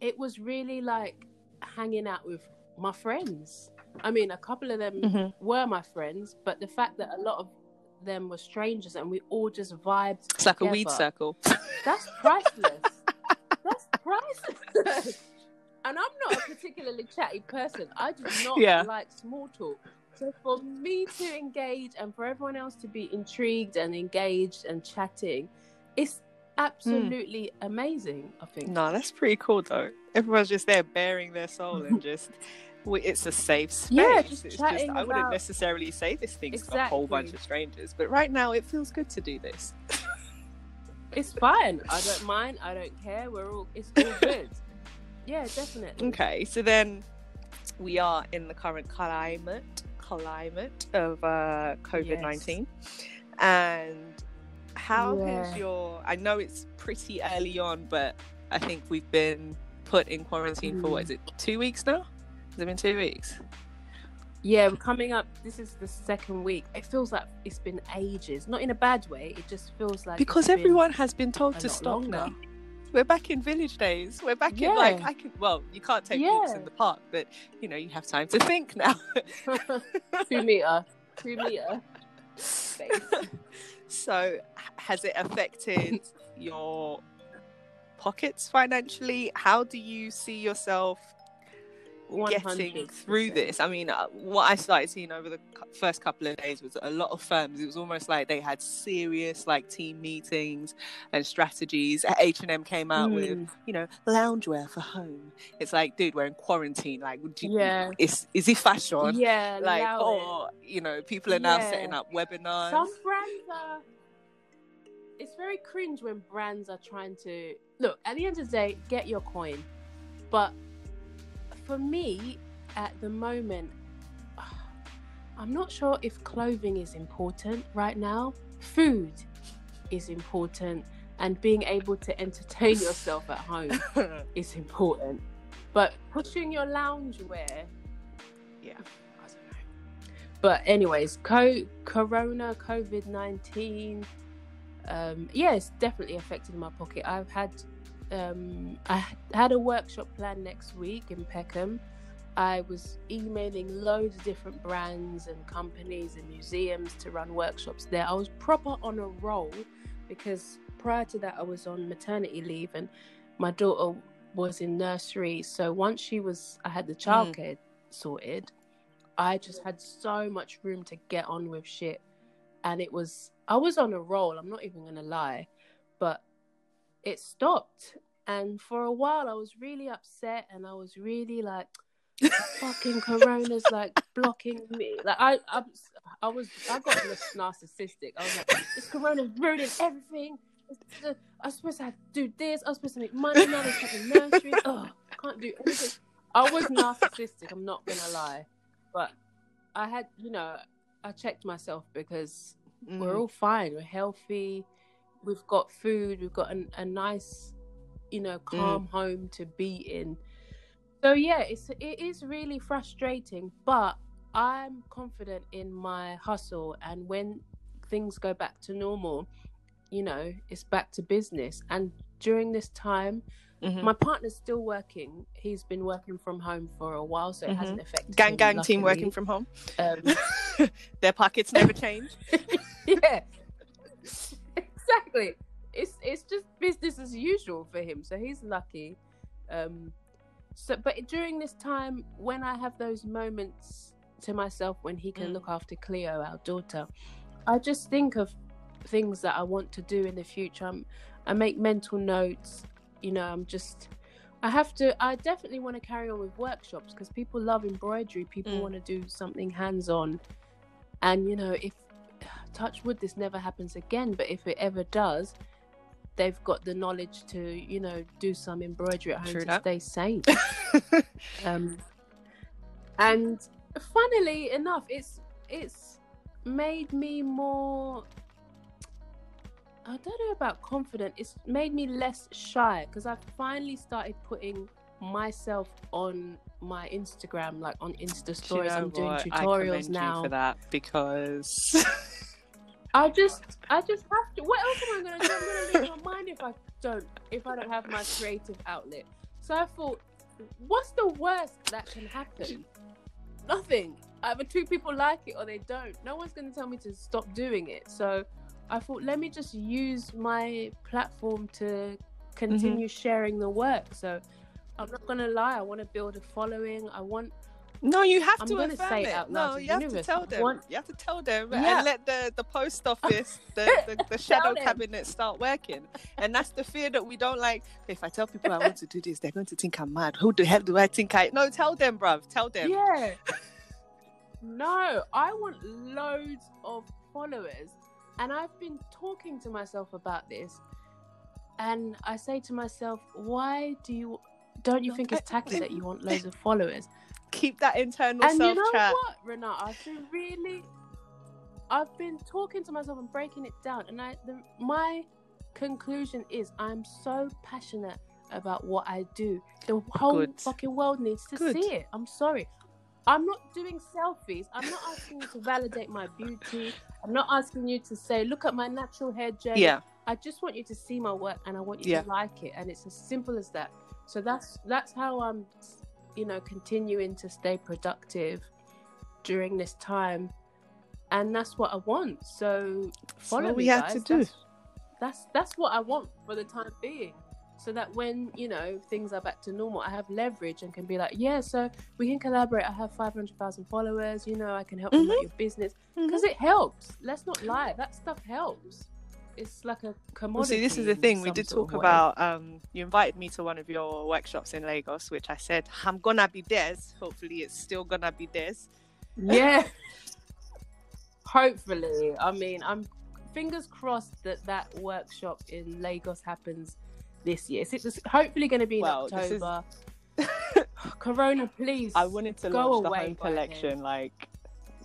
it was really like hanging out with my friends. I mean, a couple of them mm-hmm. were my friends, but the fact that a lot of them were strangers and we all just vibed. It's together, like a weed circle. That's priceless. that's priceless and I'm not a particularly chatty person. I do not yeah. like small talk. So for me to engage and for everyone else to be intrigued and engaged and chatting, it's absolutely mm. amazing. I think. No, that's pretty cool though. Everyone's just there bearing their soul and just. It's a safe space. Yeah, just it's just I wouldn't necessarily say this thing exactly. to a whole bunch of strangers, but right now it feels good to do this. it's fine. I don't mind. I don't care. We're all. It's all good. Yeah, definitely. Okay, so then we are in the current climate climate of uh, COVID nineteen, yes. and how yeah. has your? I know it's pretty early on, but I think we've been put in quarantine mm. for what is it? Two weeks now? Has it been two weeks? Yeah, we're coming up. This is the second week. It feels like it's been ages. Not in a bad way. It just feels like because everyone has been told to stop longer. now we're back in village days. We're back yeah. in like I can. Well, you can't take yeah. walks in the park, but you know you have time to think now. two meter, two meter. so, has it affected your pockets financially? How do you see yourself 100%. getting through this. I mean, uh, what I started seeing over the first couple of days was a lot of firms. It was almost like they had serious like team meetings and strategies. H and M came out mm. with you know loungewear for home. It's like, dude, we're in quarantine. Like, you, yeah, is is it fashion? Yeah, like, or you know, people are now yeah. setting up webinars. Some brands are. It's very cringe when brands are trying to look. At the end of the day, get your coin, but for me, at the moment, I'm not sure if clothing is important right now. Food is important, and being able to entertain yourself at home is important. But pushing your loungewear, yeah, I don't know. But anyways, co- Corona, COVID nineteen, um, yeah, it's definitely affected my pocket. I've had um, I had a workshop planned next week in Peckham. I was emailing loads of different brands and companies and museums to run workshops there. I was proper on a roll because prior to that, I was on maternity leave and my daughter was in nursery. So once she was, I had the hmm. childcare mm. sorted, I just had so much room to get on with shit. And it was, I was on a roll, I'm not even going to lie. But it stopped. And for a while, I was really upset and I was really like, fucking corona's like blocking me. Like I, I, I was, I got narcissistic. I was like, this corona's ruining everything. I was supposed to do this. I was supposed to make money. Now there's fucking nursery. Oh, I can't do anything. I was narcissistic. I'm not gonna lie, but I had, you know, I checked myself because mm. we're all fine. We're healthy we've got food, we've got an, a nice, you know, mm. calm mm. home to be in. So yeah, it's it is really frustrating, but I'm confident in my hustle, and when things go back to normal, you know, it's back to business. And during this time, mm-hmm. my partner's still working. He's been working from home for a while, so it mm-hmm. hasn't affected. Gang, gang team working from home. Um, Their pockets never change. yeah, exactly. It's it's just business as usual for him. So he's lucky. Um, so, but during this time, when I have those moments to myself when he can mm. look after Cleo, our daughter, I just think of things that I want to do in the future. I'm, I make mental notes. You know, I'm just. I have to. I definitely want to carry on with workshops because people love embroidery. People Mm. want to do something hands-on, and you know, if touch wood, this never happens again. But if it ever does, they've got the knowledge to, you know, do some embroidery at home True to that. stay safe. um, and funnily enough, it's it's made me more. I don't know about confident. It's made me less shy because I finally started putting myself on my Instagram, like on Insta Do you stories. know I'm doing what? Tutorials commend now. you for that because I just, I just have to. What else am I gonna do? I'm gonna lose my mind if I don't, if I don't have my creative outlet. So I thought, what's the worst that can happen? Nothing. Either two people like it or they don't. No one's gonna tell me to stop doing it. So I thought, let me just use my platform to mm-hmm. continue sharing the work. So I'm not gonna lie. I want to build a following. I want no, you have I'm to gonna affirm say it it. out loud No, you the have to tell them. One- You have to tell them Yeah. and let the the post office, the the, the shadow cabinet start working. And that's the fear that we don't like. If I tell people I want to do this, they're going to think I'm mad. Who the hell do I think I? No, tell them, bruv. Tell them. Yeah. no, I want loads of followers. And I've been talking to myself about this. And I say to myself, why do you don't you think it's tacky that you want loads of followers? Keep that internal And you know what, Renata? I've been really I've been talking to myself and breaking it down. And I the, my conclusion is I'm so passionate about what I do. The whole Good. fucking world needs to Good. see it. I'm sorry. I'm not doing selfies. I'm not asking you to validate my beauty. I'm not asking you to say, look at my natural hair, Jay. Yeah. I just want you to see my work and I want you Yeah. to like it. And it's as simple as that. So that's that's how I'm you know, continuing to stay productive during this time. And that's what I want. So follow what we me, had guys. to do. That's, that's that's what I want for the time being. So that when, you know, things are back to normal, I have leverage and can be like, yeah, so we can collaborate. I have 500,000 followers, you know, I can help Mm-hmm. promote your business. Because it helps. Let's not lie. That stuff helps. It's like a Well, see, this is the thing. We did talk about. Um, you invited me to one of your workshops in Lagos, which I said I'm gonna be there. Hopefully, it's still gonna be there. Yeah. Hopefully. I mean, I'm fingers crossed that that workshop in Lagos happens this year. It's, it's hopefully going to be in Well, this is- October. Corona, please. I wanted to Go launch the away home by then. collection like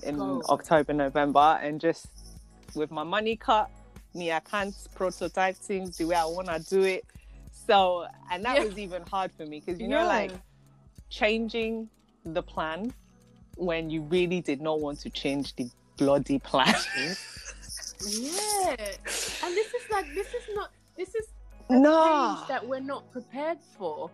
in October, November, and just with my money cut, me, I can't prototype things the way I want to do it. So, and that Yeah. was even hard for me because you know, Yeah. like changing the plan when you really did not want to change the bloody plan. Yeah. And this is like, this is not, this is no. change that we're not prepared for.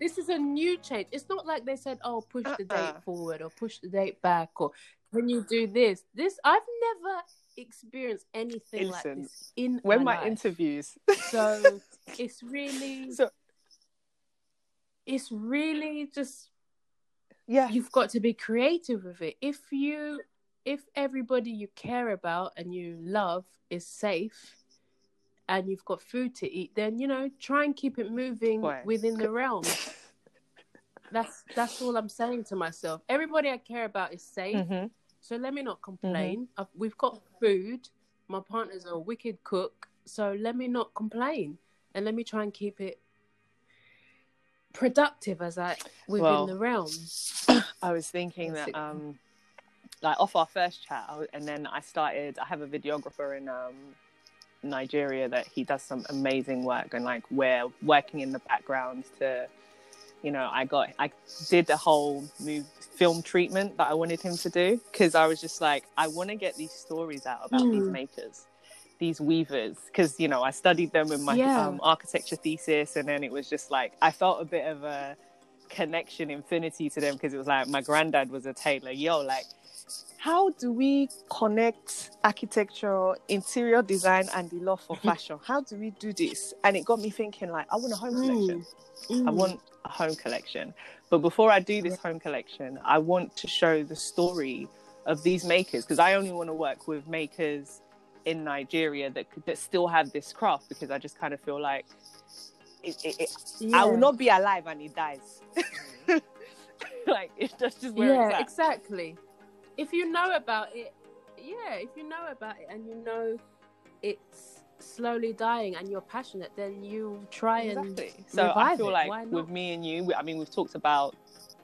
This is a new change. It's not like they said, "Oh, push the Uh-uh. date forward or push the date back or can you do this?" This I've never experienced anything like this in when my, my interviews, So it's really, so it's really just yeah, you've got to be creative with it. If you, if everybody you care about and you love is safe, and you've got food to eat, then you know try and keep it moving Boy. within the realm. That's that's all I'm saying to myself. Everybody I care about is safe, Mhm. So let me not complain. I've, we've got food. My partner's a wicked cook, so let me not complain and let me try and keep it productive as I within Well, the realm. I was thinking that um like off our first chat and then I started I have a videographer in um Nigeria that he does some amazing work and like we're working in the background to you know I got I did the whole move film treatment that I wanted him to do because I was just like I want to get these stories out about these Mm. makers these weavers because you know I studied them in my Yeah. um, architecture thesis and then it was just like I felt a bit of a connection infinity to them because it was like my granddad was a tailor yo like how do we connect architecture interior design and the love for fashion how do we do this and it got me thinking like i want a home Mm. collection i Mm. want a home collection but before i do this home collection i want to show the story of these makers because i only want to work with makers in Nigeria that that still have this craft because I just kind of feel like it, it, it, yeah. I will not be alive and he dies. like it's just, just where yeah, exactly. If you know about it, yeah, if you know about it and you know it's slowly dying and you're passionate, then you try and Exactly. So I feel it. like with me and you, I mean, we've talked about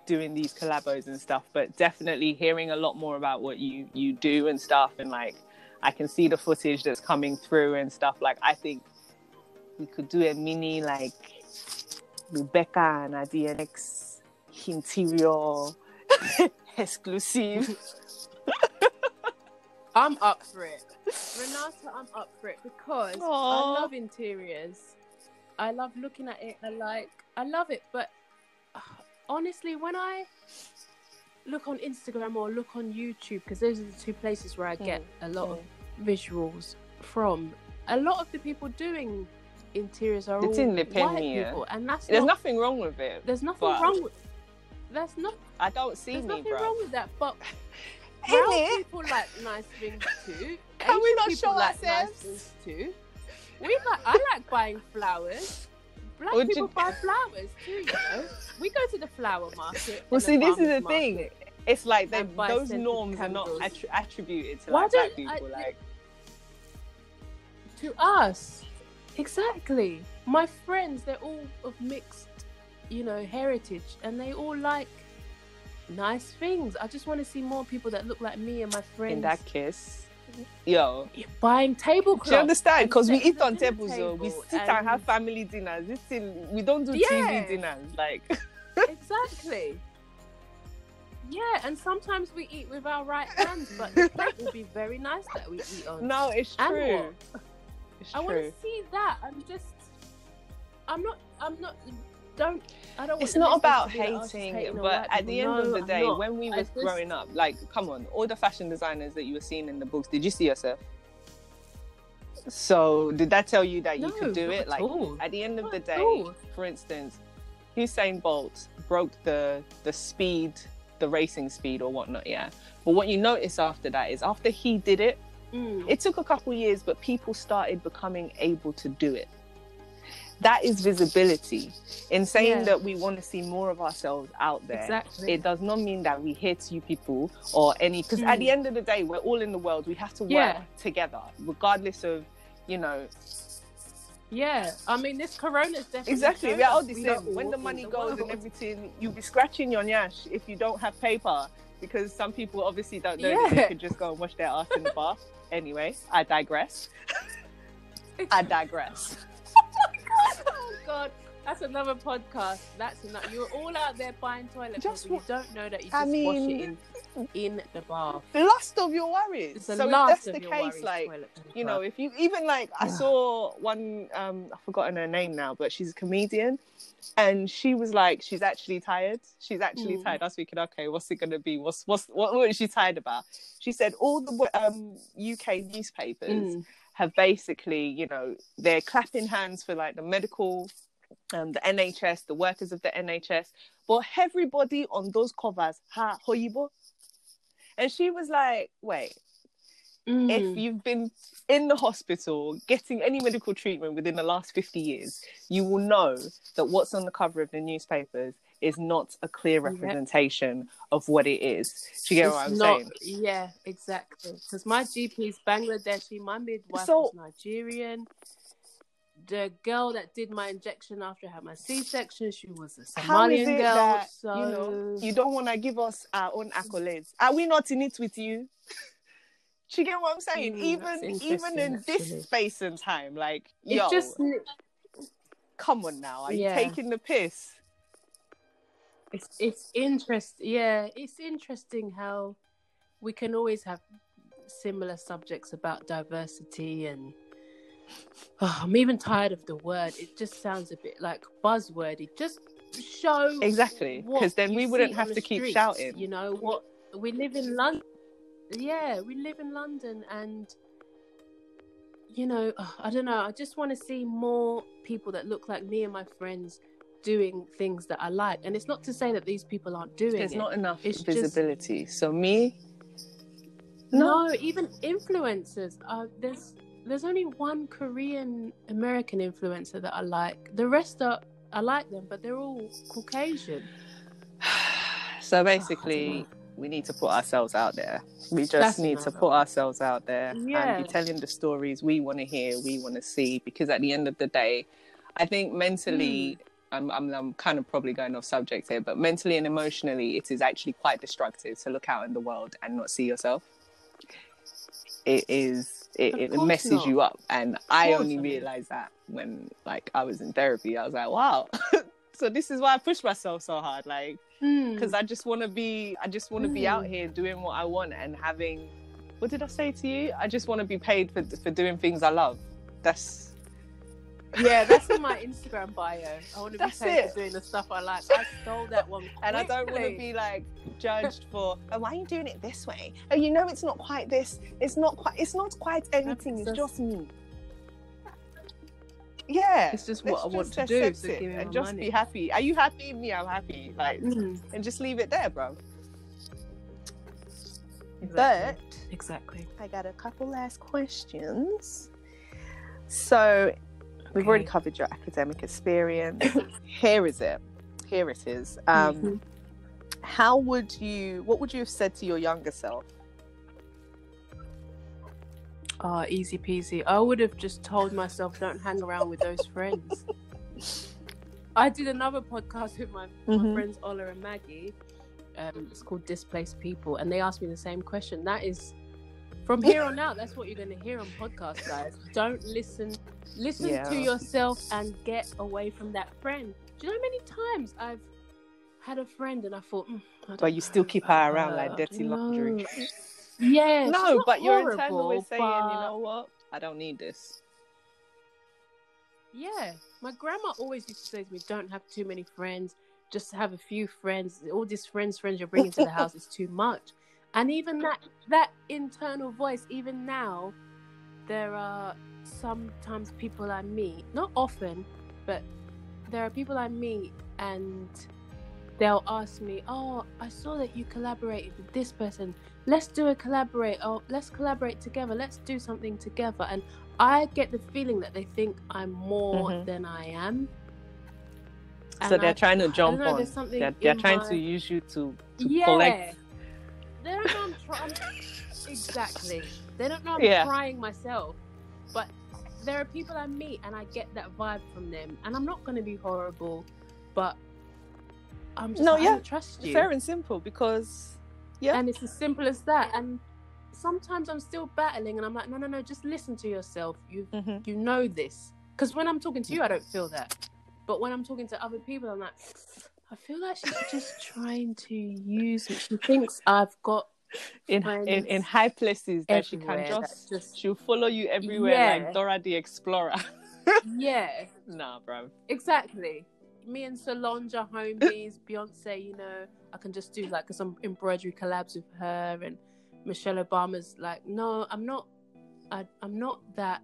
doing these collabos and stuff, but definitely hearing a lot more about what you you do and stuff, and like I can see the footage that's coming through and stuff. Like I think we could do a mini like Rebeckah and a DNX interior exclusive. I'm up for it. Renata, I'm up for it because Aw. I love interiors. I love looking at it. I like, I love it. But uh, honestly, when I look on Instagram or look on YouTube, because those are the two places where I get a lot of visuals from, a lot of the people doing interiors are It's all in the white pen, people, and that's There's not, nothing wrong with it. there's nothing but- wrong with. That's not. I don't see There's me, nothing bro. wrong with that. But Ain't brown people like nice things too. Can we not people show like nice ourselves? things too. We like. I like buying flowers. Black Would people you- buy flowers too. You know, we go to the flower market. Well, see, this is the thing. It's like they, those norms are not attri- attributed to Why like black don't I- people. like, to us. Exactly. My friends, they're all of mixed, you know, heritage, and they all like nice things. I just want to see more people that look like me and my friends in that case, mm-hmm. yo, buying tablecloths. do you understand? Because we eat on tables, though. We sit and, have family dinners. This thing, we don't do Yeah. TV dinners. Like, exactly. Yeah, and sometimes we eat with our right hands, but the plate will be very nice that we eat on. no, it's And true. It's I want to see that. I'm just, I'm not, I'm not. Don't. I don't. It's not about to be like, "Oh, she's hating, hating but at the people." end of the day, when we was just- growing up, like, come on, all the fashion designers that you were seeing in the books, did you see yourself? So, did that tell you that you could do it? at Like, all. at the end of Not the day, for instance, Usain Bolt broke the the speed, the racing speed or whatnot. Yeah, but what you notice after that is after he did it, Mm. it took a couple years, but people started becoming able to do it. That is visibility. In saying Yeah. that we want to see more of ourselves out there, Exactly. it does not mean that we hate you people or any. Because at Mm. the end of the day, we're all in the world. We have to work Yeah. together, regardless of, you know, Yeah, I mean, this Corona's definitely Exactly, we are all the same. When the money the goes and everything, you'll be scratching your nyash if you don't have paper. Because some people obviously don't know that they Yeah. could just go and wash their ass in the bath. Anyway, I digress. I digress. God, that's another podcast. That's enough. You're all out there buying toilet Just paper. You don't know that you I just wash it in in the bath. The last of your worries. It's the so if last that's of the your case, worries, like you know, if you even like, I saw one. um I've forgotten her name now, but she's a comedian, and she was like, she's actually tired. She's actually Mm. tired. I was thinking, okay, what's it gonna be? What's what's what, what is she tired about? She said all the um UK newspapers Mm. Have basically, you know, they're clapping hands for like the medical, um, the NHS, the workers of the NHS, but everybody on those covers, ha, hoyibo. And she was like, wait, Mm. if you've been in the hospital getting any medical treatment within the last 50 years, you will know that what's on the cover of the newspapers is not a clear Yep. representation of what it is. Do you get what I'm not- saying? Yeah, exactly. Because my GP is Bangladeshi, my midwife So- is Nigerian. The girl that did my injection after I had my C-section, she was a Somalian girl. that so you know you don't want to give us our own accolades? Are we not in it with you? Do you get what I'm saying? Mm, even even in actually. this space and time, like it yo, just come on now, are Yeah. you taking the piss? It's it's interesting. Yeah, it's interesting how we can always have similar subjects about diversity and. Oh, I'm even tired of the word. It just sounds a bit like buzzwordy. Just show Exactly, because then we wouldn't have to the keep streets, shouting. You know what? We live in London. Yeah, we live in London, and you know, I don't know. I just want to see more people that look like me and my friends doing things that I like. And it's not to say that these people aren't doing it. There's it. not enough It's just- visibility. So me, No, even influencers. Uh, there's there's only one Korean American influencer that I like. The rest are I like them, but they're all Caucasian. so basically, we need to put ourselves out there. We just That's need to put ourselves out there yeah. and be telling the stories we want to hear, we want to see. Because at the end of the day, I think mentally, mm. I'm, I'm, I'm kind of probably going off subject here, but mentally and emotionally, it is actually quite destructive to look out in the world and not see yourself. It is, it, it messes not. you up. And I only realized that when like I was in therapy. I was like, wow. so this is why I push myself so hard. Like, because mm. I just want to be, I just want to mm. be out hmm. here doing what I want and having, what did I say to you? I just want to be paid for, for doing things I love. That's, yeah, that's in my Instagram bio. I want to be paid for doing the stuff I like. I stole that one. And I don't want to be like judged for, oh, why are you doing it this way? Oh, you know, it's not quite this. It's not quite. It's not quite anything. It's just me. Yeah, it's just what I want to do. So and just money. be happy. Are you happy? Me, I'm happy. Like, mm. and just leave it there, bro. Exactly. But exactly, I got a couple last questions. So, we've okay. already covered your academic experience. Here is it. Here it is. Um, mm-hmm. How would you? What would you have said to your younger self? Oh, easy peasy. I would have just told myself, don't hang around with those friends. I did another podcast with my, mm-hmm. my friends Ola and Maggie. Um, it's called Displaced People, and they asked me the same question. That is, from here on out, that's what you're going to hear on podcasts, guys. Don't listen, listen yeah. to yourself and get away from that friend. Do you know how many times I've had a friend and I thought, mm, I but you still keep her around uh, like dirty laundry. No. Yeah. No, but your internal is saying, but... you know what? I don't need this. Yeah. My grandma always used to say to me, don't have too many friends. Just have a few friends. All these friends, friends you're bringing to the house is too much. And even that, that internal voice, even now, there are sometimes people I meet, not often, but there are people I meet and they'll ask me, "Oh, I saw that you collaborated with this person. Let's do a collaborate or let's collaborate together. Let's do something together. And i get the feeling that they think i'm more mm-hmm. than i am. And so they're I, trying to jump know, on they're, they're trying my... to use you to, to yeah. collect they don't know i'm trying exactly they don't know i'm yeah. trying myself but there are people i meet and i get that vibe from them and i'm not going to be horrible but i'm just no yeah trust you fair and simple because yeah. And it's as simple as that. And sometimes I'm still battling and I'm like, no, no, no, just listen to yourself. You mm-hmm. you know this. Because when I'm talking to you, I don't feel that. But when I'm talking to other people, I'm like, I feel like she's just trying to use me. She thinks I've got in in, in high places that she can just, just, she'll follow you everywhere yeah. like Dora the Explorer. yeah. Nah, bro. Exactly. Me and Solange are homies. Beyonce, you know, I can just do like some embroidery collabs with her and Michelle Obama's like, no, I'm not, I, I'm not that.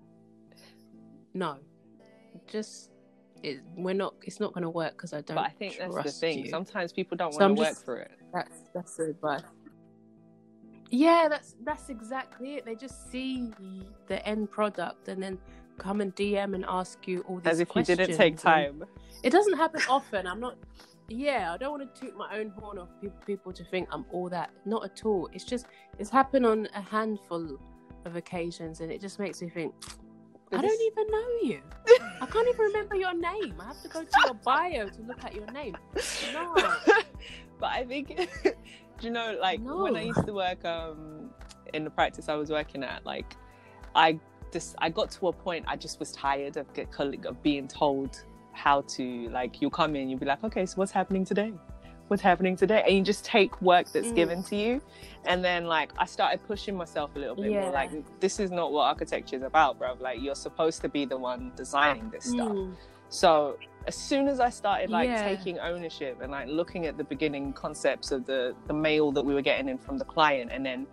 No, just it, we're not. It's not going to work because I don't. But I think that's the thing. You. Sometimes people don't so want to work for it. That's that's the advice. Yeah, that's that's exactly it. They just see the end product and then come and DM and ask you all these questions. as if questions. you didn't take time. It doesn't happen often. I'm not yeah, I don't want to toot my own horn of people to think I'm all that. Not at all. It's just it's happened on a handful of occasions, and it just makes me think. I don't even know you. I can't even remember your name. I have to go to your bio to look at your name. No. but I think, do you know, like no. when I used to work um, in the practice I was working at, like I just I got to a point I just was tired of get, of being told how to like you'll come in you'll be like okay so what's happening today what's happening today and you just take work that's mm. given to you and then like i started pushing myself a little bit yeah. more like this is not what architecture is about bro like you're supposed to be the one designing this mm. stuff so as soon as i started like yeah. taking ownership and like looking at the beginning concepts of the the mail that we were getting in from the client and then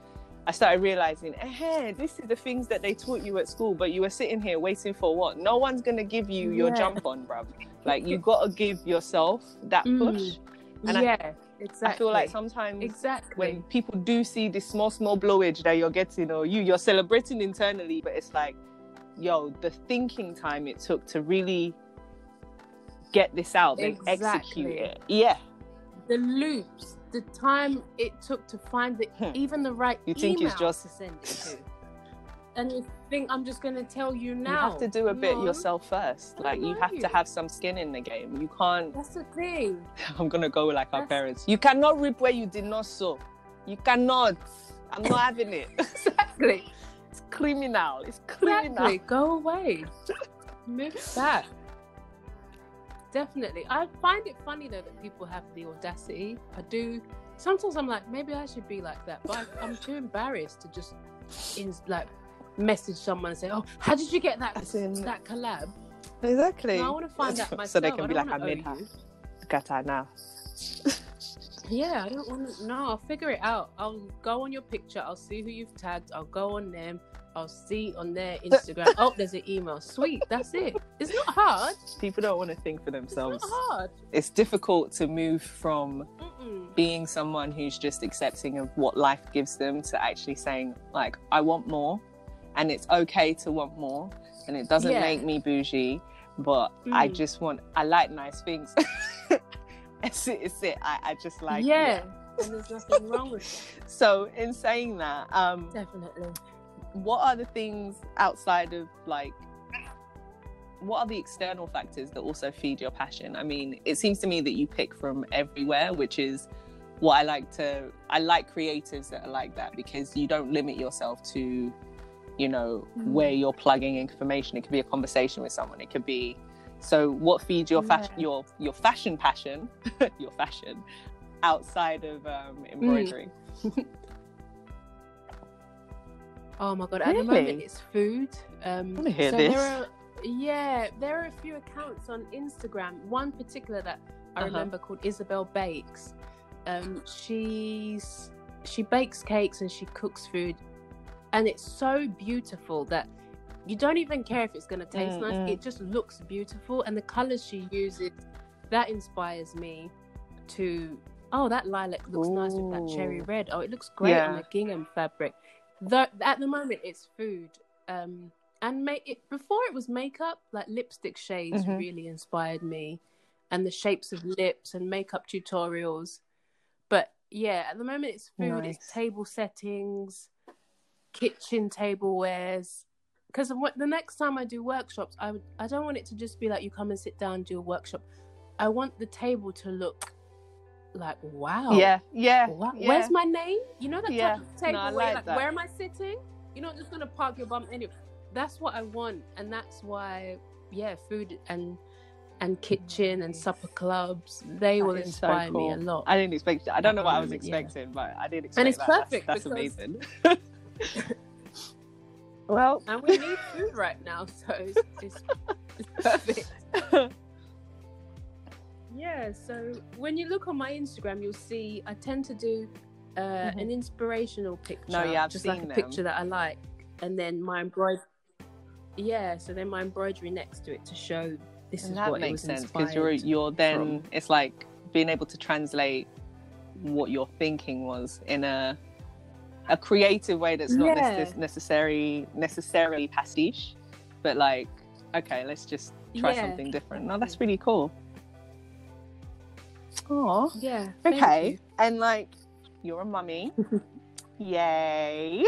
I started realizing, hey, this is the things that they taught you at school, but you were sitting here waiting for what? No one's gonna give you your yeah. jump on, bruv. Like you gotta give yourself that mm. And yeah. exactly. I feel like sometimes exactly when people do see this small, small blowage that you're getting, or you, you're celebrating internally, but it's like, yo, the thinking time it took to really get this out, then execute it. Yeah. the loops, the time it took to find the Hmm. even the right You think it's just- to send it to. And you think I'm just gonna tell you now. You have to do a bit No, yourself first. Like you have you. to have some skin in the game. You can't. That's the thing. I'm gonna go like our parents. You cannot reap where you did not sow. You cannot. I'm not having it. Exactly. it's criminal. It's criminal. Exactly. Go away. Move back. Definitely. I find it funny though that people have the audacity. I do. Sometimes I'm like, maybe I should be like that, but I, I'm too embarrassed to just in like message someone and say, "Oh, how did you get that in- that collab?" Exactly. No, I want to find out myself. so they can be I like, I wanna made owe her. you. Look at her now. Yeah, I don't want to. No, I'll figure it out. I'll go on your picture. I'll see who you've tagged. I'll go on them. I'll see on their Instagram. oh, there's an email. Sweet, that's it. It's not hard. People don't want to think for It's themselves. not hard. It's difficult to move from Mm-mm. being someone who's just accepting of what life gives them to actually saying like I want more and it's okay to want more and it doesn't Yeah. make me bougie but I Mm. just want I like nice things it's it, it's it. I, I just like yeah. and there's nothing wrong with it. so in saying that um Definitely. what are the things outside of like what are the external factors that also feed your passion i mean it seems to me that you pick from everywhere which is what i like to i like creatives that are like that because you don't limit yourself to you know Mm. where you're plugging information it could be a conversation with someone it could be so what feeds your fashion Yeah. your your fashion passion your fashion outside of um, Mm. embroidery Oh my god! At the Really? moment, it's food. Um, wanna hear so this. There are, yeah, there are a few accounts on Instagram. One particular that I Uh-huh. remember called Isabel Bakes. Um, she's she bakes cakes and she cooks food, and it's so beautiful that you don't even care if it's going to taste Mm, nice. mm. It just looks beautiful, and the colors she uses that inspires me to. Oh, that lilac looks nice with that cherry red. Oh, it looks great on the gingham fabric. though at the moment, it's food. Um, and make it before it was makeup. Like lipstick shades Mhm. really inspired me, and the shapes of lips and makeup tutorials. But yeah, at the moment, it's food. Nice. It's table settings, kitchen tablewares. Because the next time I do workshops, I would I don't want it to just be like you come and sit down and do a workshop. I want the table to look like wow. yeah yeah, Wow. yeah. Where's my name? You know that Yeah. type of table No, where like like, that. where am I sitting? You're not just gonna park your bum anyway. That's what I want, and that's why, yeah, food and and kitchen and supper clubs they That will is so inspire me a lot. I didn't expect. I don't know what I was moment, yeah. expecting, but I did expect And it's that. Perfect That's, because- amazing. well, and we need food right now, so it's, it's, it's perfect. Yeah, so when you look on my Instagram, you'll see I tend to do uh, Mhm. an inspirational picture. No, yeah, I've just like a them. picture that I like, and then my embroidery. Yeah, so then my embroidery next to it to show this and is that what it makes was sense because you're you're then from. it's like being able to translate what your thinking was in a a creative way that's not Yeah. necess- necessary necessarily pastiche, but like okay, let's just try Yeah, something different. No, that's really cool. Oh, Yeah. okay. And like, you're a mummy. Yay.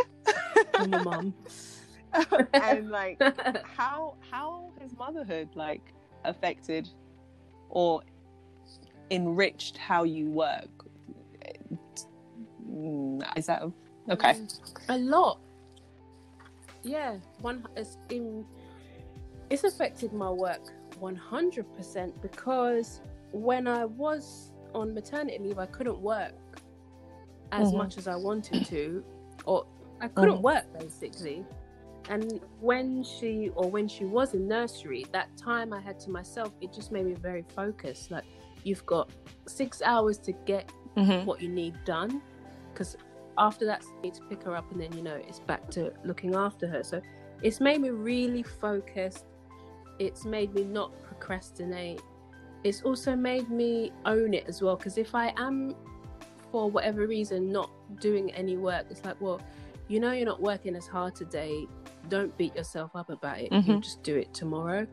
I'm a mum. and like, how how has motherhood like affected or enriched how you work? Is that okay? a lot. Yeah, one it's in it's affected my work one hundred percent because when I was on maternity leave, I couldn't work as Mhm. much as I wanted to, or I couldn't Mhm. work basically. And when she or when she was in nursery, that time I had to myself, it just made me very focused. Like you've got six hours to get Mhm. what you need done because after that you need to pick her up and then you know it's back to looking after her so it's made me really focused it's made me not procrastinate it's also made me own it as well because if i am for whatever reason not doing any work, it's like, well, you know, you're not working as hard today. Don't beat yourself up about it. Mhm. You just do it tomorrow.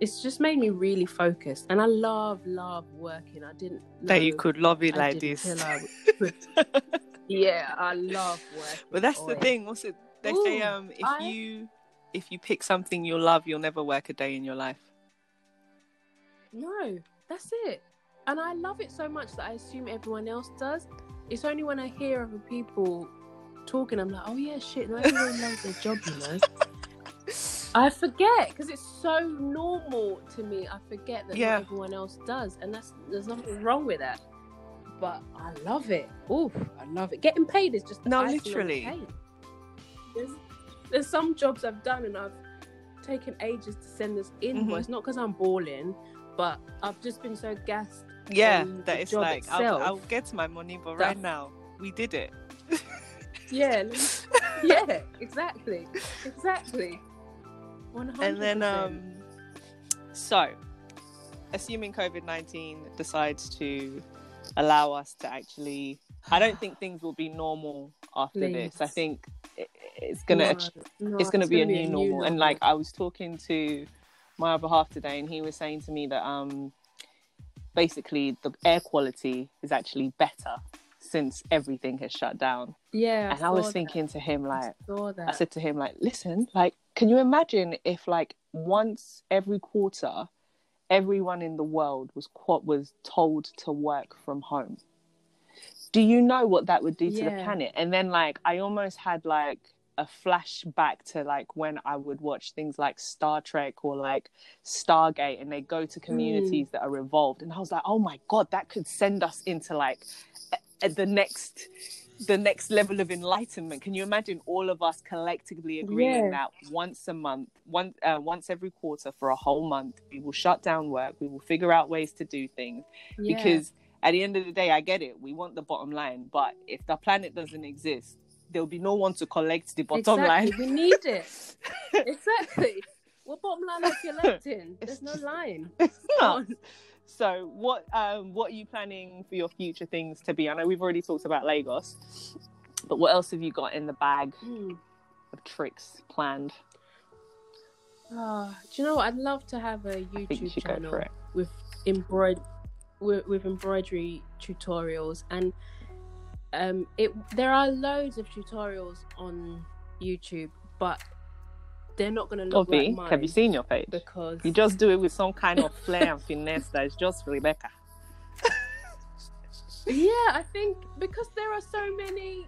It's just made me really focused, and I love, love working. I didn't that you could love it I like this. till I could- yeah, I love work. But that's the thing. What's it? They say, um, if I- you if you pick something you'll love, you'll never work a day in your life. No, that's it. And I love it so much that I assume everyone else does. It's only when I hear other people talking, I'm like, oh yeah, shit, not everyone loves their job, you know. I forget because it's so normal to me. I forget that Yeah. everyone else does, and that's there's nothing wrong with that. But I love it. Oof, I love it. Getting paid is just the No, icing on the literally. There's, there's some jobs I've done and I've taken ages to send this Mm-hmm. invoice, not because I'm balling, but I've just been so gassed. Yeah, on that the it's job like I'll, itself. I'll get to my money, but right now we did it. Yeah, yeah, exactly, exactly. One hundred. and then um so assuming covid-19 decides to allow us to actually i don't think things will be normal after this. I think it, it's gonna it's gonna be a new normal. And like i was talking to my other half today and he was saying to me that um basically the air quality is actually better since everything has shut down. Yeah, and i was thinking to him like I. I said to him, like, listen, like, can you imagine if, like, once every quarter, everyone in the world was what was told to work from home? Do you know what that would do to the planet? And then, like, I almost had like a flashback to like when I would watch things like Star Trek or like Stargate, and they go to communities mm. that are evolved, and I was like, oh my god, that could send us into like the next the next level of enlightenment. Can you imagine all of us collectively agreeing Yeah. that once a month, one uh, once every quarter for a whole month, we will shut down work, we will figure out ways to do things Yeah. because at the end of the day, I get it. We want the bottom line, but if the planet doesn't exist, there'll be no one to collect the bottom exactly. line. we need it. exactly. What bottom line are you collecting? There's no line. It's not. So, what um, what are you planning for your future things to be? I know we've already talked about Lagos, but what else have you got in the bag Hmm. of tricks planned? Ah, do you know what? I'd love to have a think you YouTube channel with embroid with, with embroidery tutorials and um it there are loads of tutorials on YouTube but they're not going to look Ovi, like mine have you seen your page? because You just do it with some kind of flair and finesse that is just Rebeckah. yeah I think because there are so many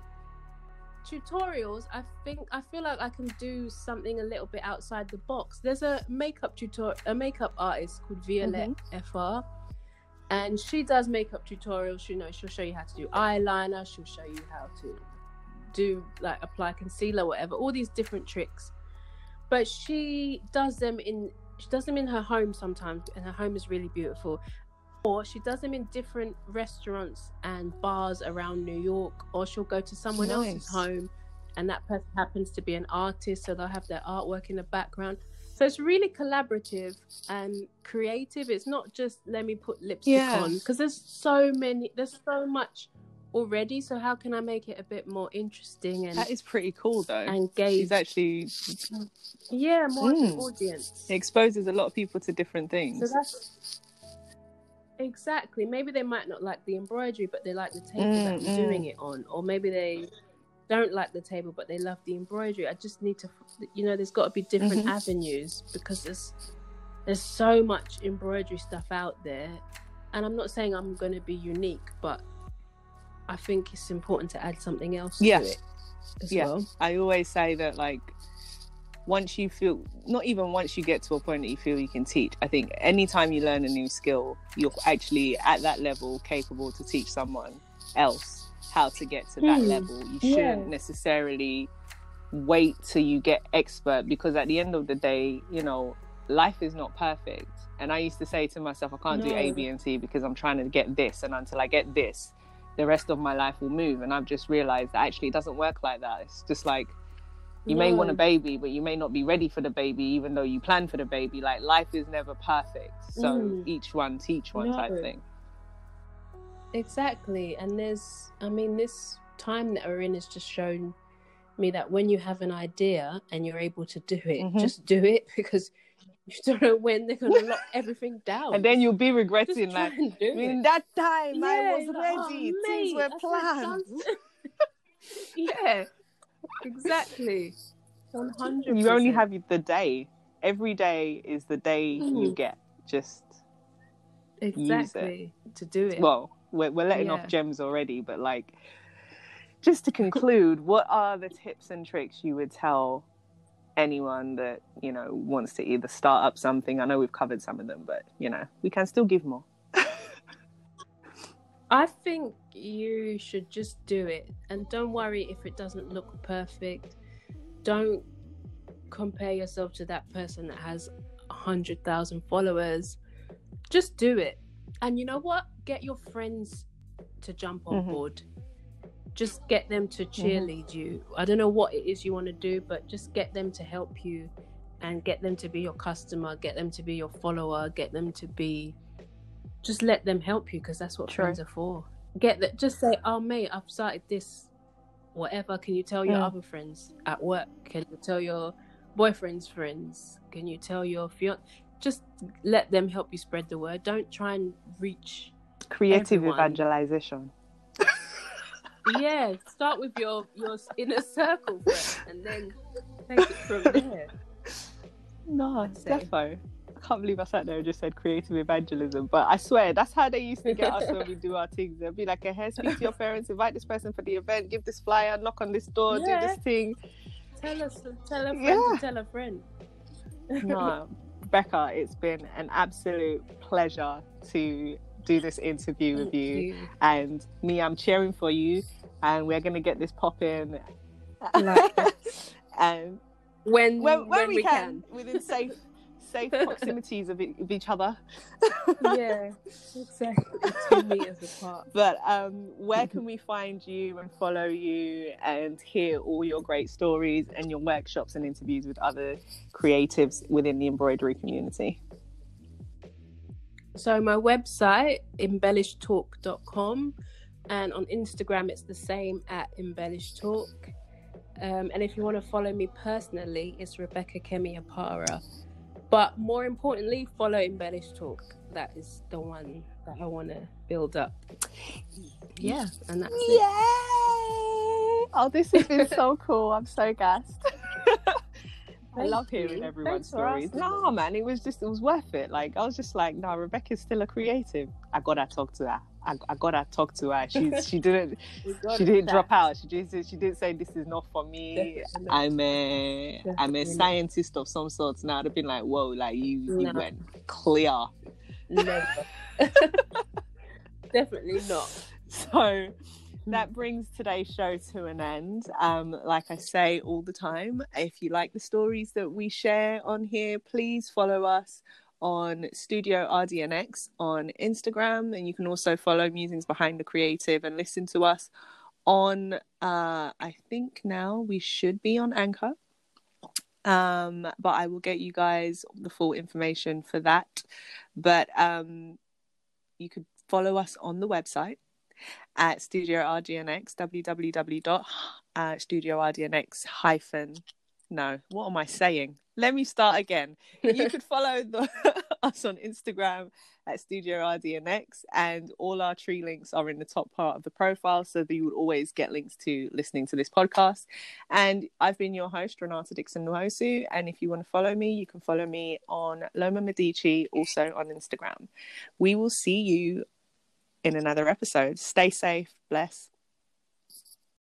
tutorials I think I feel like I can do something a little bit outside the box there's a makeup tutor a makeup artist called Violette mm-hmm. FR and she does makeup tutorials you know she'll show you how to do eyeliner she'll show you how to do like apply concealer whatever all these different tricks but she does them in she does them in her home sometimes and her home is really beautiful. Or she does them in different restaurants and bars around New York or she'll go to someone else's home and that person happens to be an artist so they'll have their artwork in the background. So it's really collaborative and creative. It's not just let me put lipstick Yeah. on because there's so many there's so much already so how can i make it a bit more interesting and That is pretty cool, though. engage She's actually yeah more Mm. audience it exposes a lot of people to different things. so that's exactly maybe they might not like the embroidery but they like the table that Mm, i'm mm. doing it on or maybe they don't like the table but they love the embroidery i just need to you know there's got to be different Mhm. avenues because there's there's so much embroidery stuff out there and i'm not saying i'm going to be unique but i think it's important to add something else Yeah. to it as Yeah. well I always say that, like, once you feel, not even once you get to a point that you feel you can teach, I think anytime you learn a new skill, you're actually at that level capable to teach someone else how to get to that Hmm. level. You shouldn't necessarily wait till you get expert because at the end of the day, you know, life is not perfect. And I used to say to myself, I can't do a b and C because I'm trying to get this. And until I get this, the rest of my life will move. And I've just realized that actually it doesn't work like that. It's just like you may want a baby, but you may not be ready for the baby, even though you plan for the baby. Like life is never perfect. So Mm. each one teach one type No. thing. exactly. And there's, I mean, this time that we're in has just shown me that when you have an idea and you're able to do it, Mhm. just do it because you don't know when they're going to lock everything down. And then you'll be regretting, like, in it. that time Yeah, I was you're like, "Oh, ready, mate, things were planned. yeah, exactly. One hundred. You only have the day. Every day is the day you Mhm. get. Just exactly to do it. well, we're, we're letting Yeah. off gems already, but like, just to conclude, what are the tips and tricks you would tell anyone that you know wants to either start up something? I know we've covered some of them, but you know we can still give more. I think you should just do it and don't worry if it doesn't look perfect. Don't compare yourself to that person that has a hundred thousand followers. Just do it. And you know what? Get your friends to jump on Mhm. board. Just get them to cheerlead you. I don't know what it is you want to do, but just get them to help you and get them to be your customer, get them to be your follower, get them to be just let them help you because that's what True. friends are for. Get that just say, Oh mate, I've started this whatever. Can you tell your Mm. other friends at work? Can you tell your boyfriend's friends? Can you tell your fiance? Just let them help you spread the word. Don't try and reach Creative Everyone. evangelization. Yeah, start with your your inner circle first, and then take it from there. No, defo. I can't believe I sat there and just said creative evangelism. But I swear, that's how they used to get us when we do our things. They'll be like, hey, speak to your parents, invite this person for the event, give this flyer, knock on this door, Yeah. do this thing. Tell us, tell a friend Yeah. tell a friend. No, Becca, it's been an absolute pleasure to do this interview with you. you. And me, I'm cheering for you. And we're going to get this popping. Like- and When when, when, we, we can, within safe safe proximities of, of each other. yeah, exactly. Two meters apart. But um, where can we find you and follow you and hear all your great stories and your workshops and interviews with other creatives within the embroidery community? So my website embellishedtalk.com and on Instagram it's the same at embellishtalk. Um, and if you want to follow me personally, it's Rebeckah Kemi Apara. But more importantly, follow Embellished Talk. That is the one that I want to build up. Yeah, and that's Yay! it. Oh, this has been so cool. I'm so gassed. I love hearing you. everyone's stories. No, man, it was just it was worth it. Like I was just like, no, Rebeckah's still a creative. I gotta talk to her. I, I gotta talk to her. She she didn't she didn't back. drop out. She just she didn't say this is not for me. Definitely. I'm a I'm a scientist of some sort. Now I'd have been like, whoa, like you you went clear. Never. Definitely not. So that brings today's show to an end. Um, like I say all the time, if you like the stories that we share on here, please follow us on Studio RDNX on Instagram, and you can also follow Musings Behind the Creative and listen to us on. Uh, I think now we should be on Anchor. Um, but I will get you guys the full information for that. But um, you could follow us on the website at Studio RDNX, www.studiordnx hyphen. No, what am I saying? Let me start again. You could follow the, us on Instagram at Studio RDNX, and all our tree links are in the top part of the profile, so that you would always get links to listening to this podcast. And I've been your host, Renata Dixon Nwosu, and if you want to follow me, you can follow me on Loma Medici, also on Instagram. We will see you in another episode. Stay safe, bless,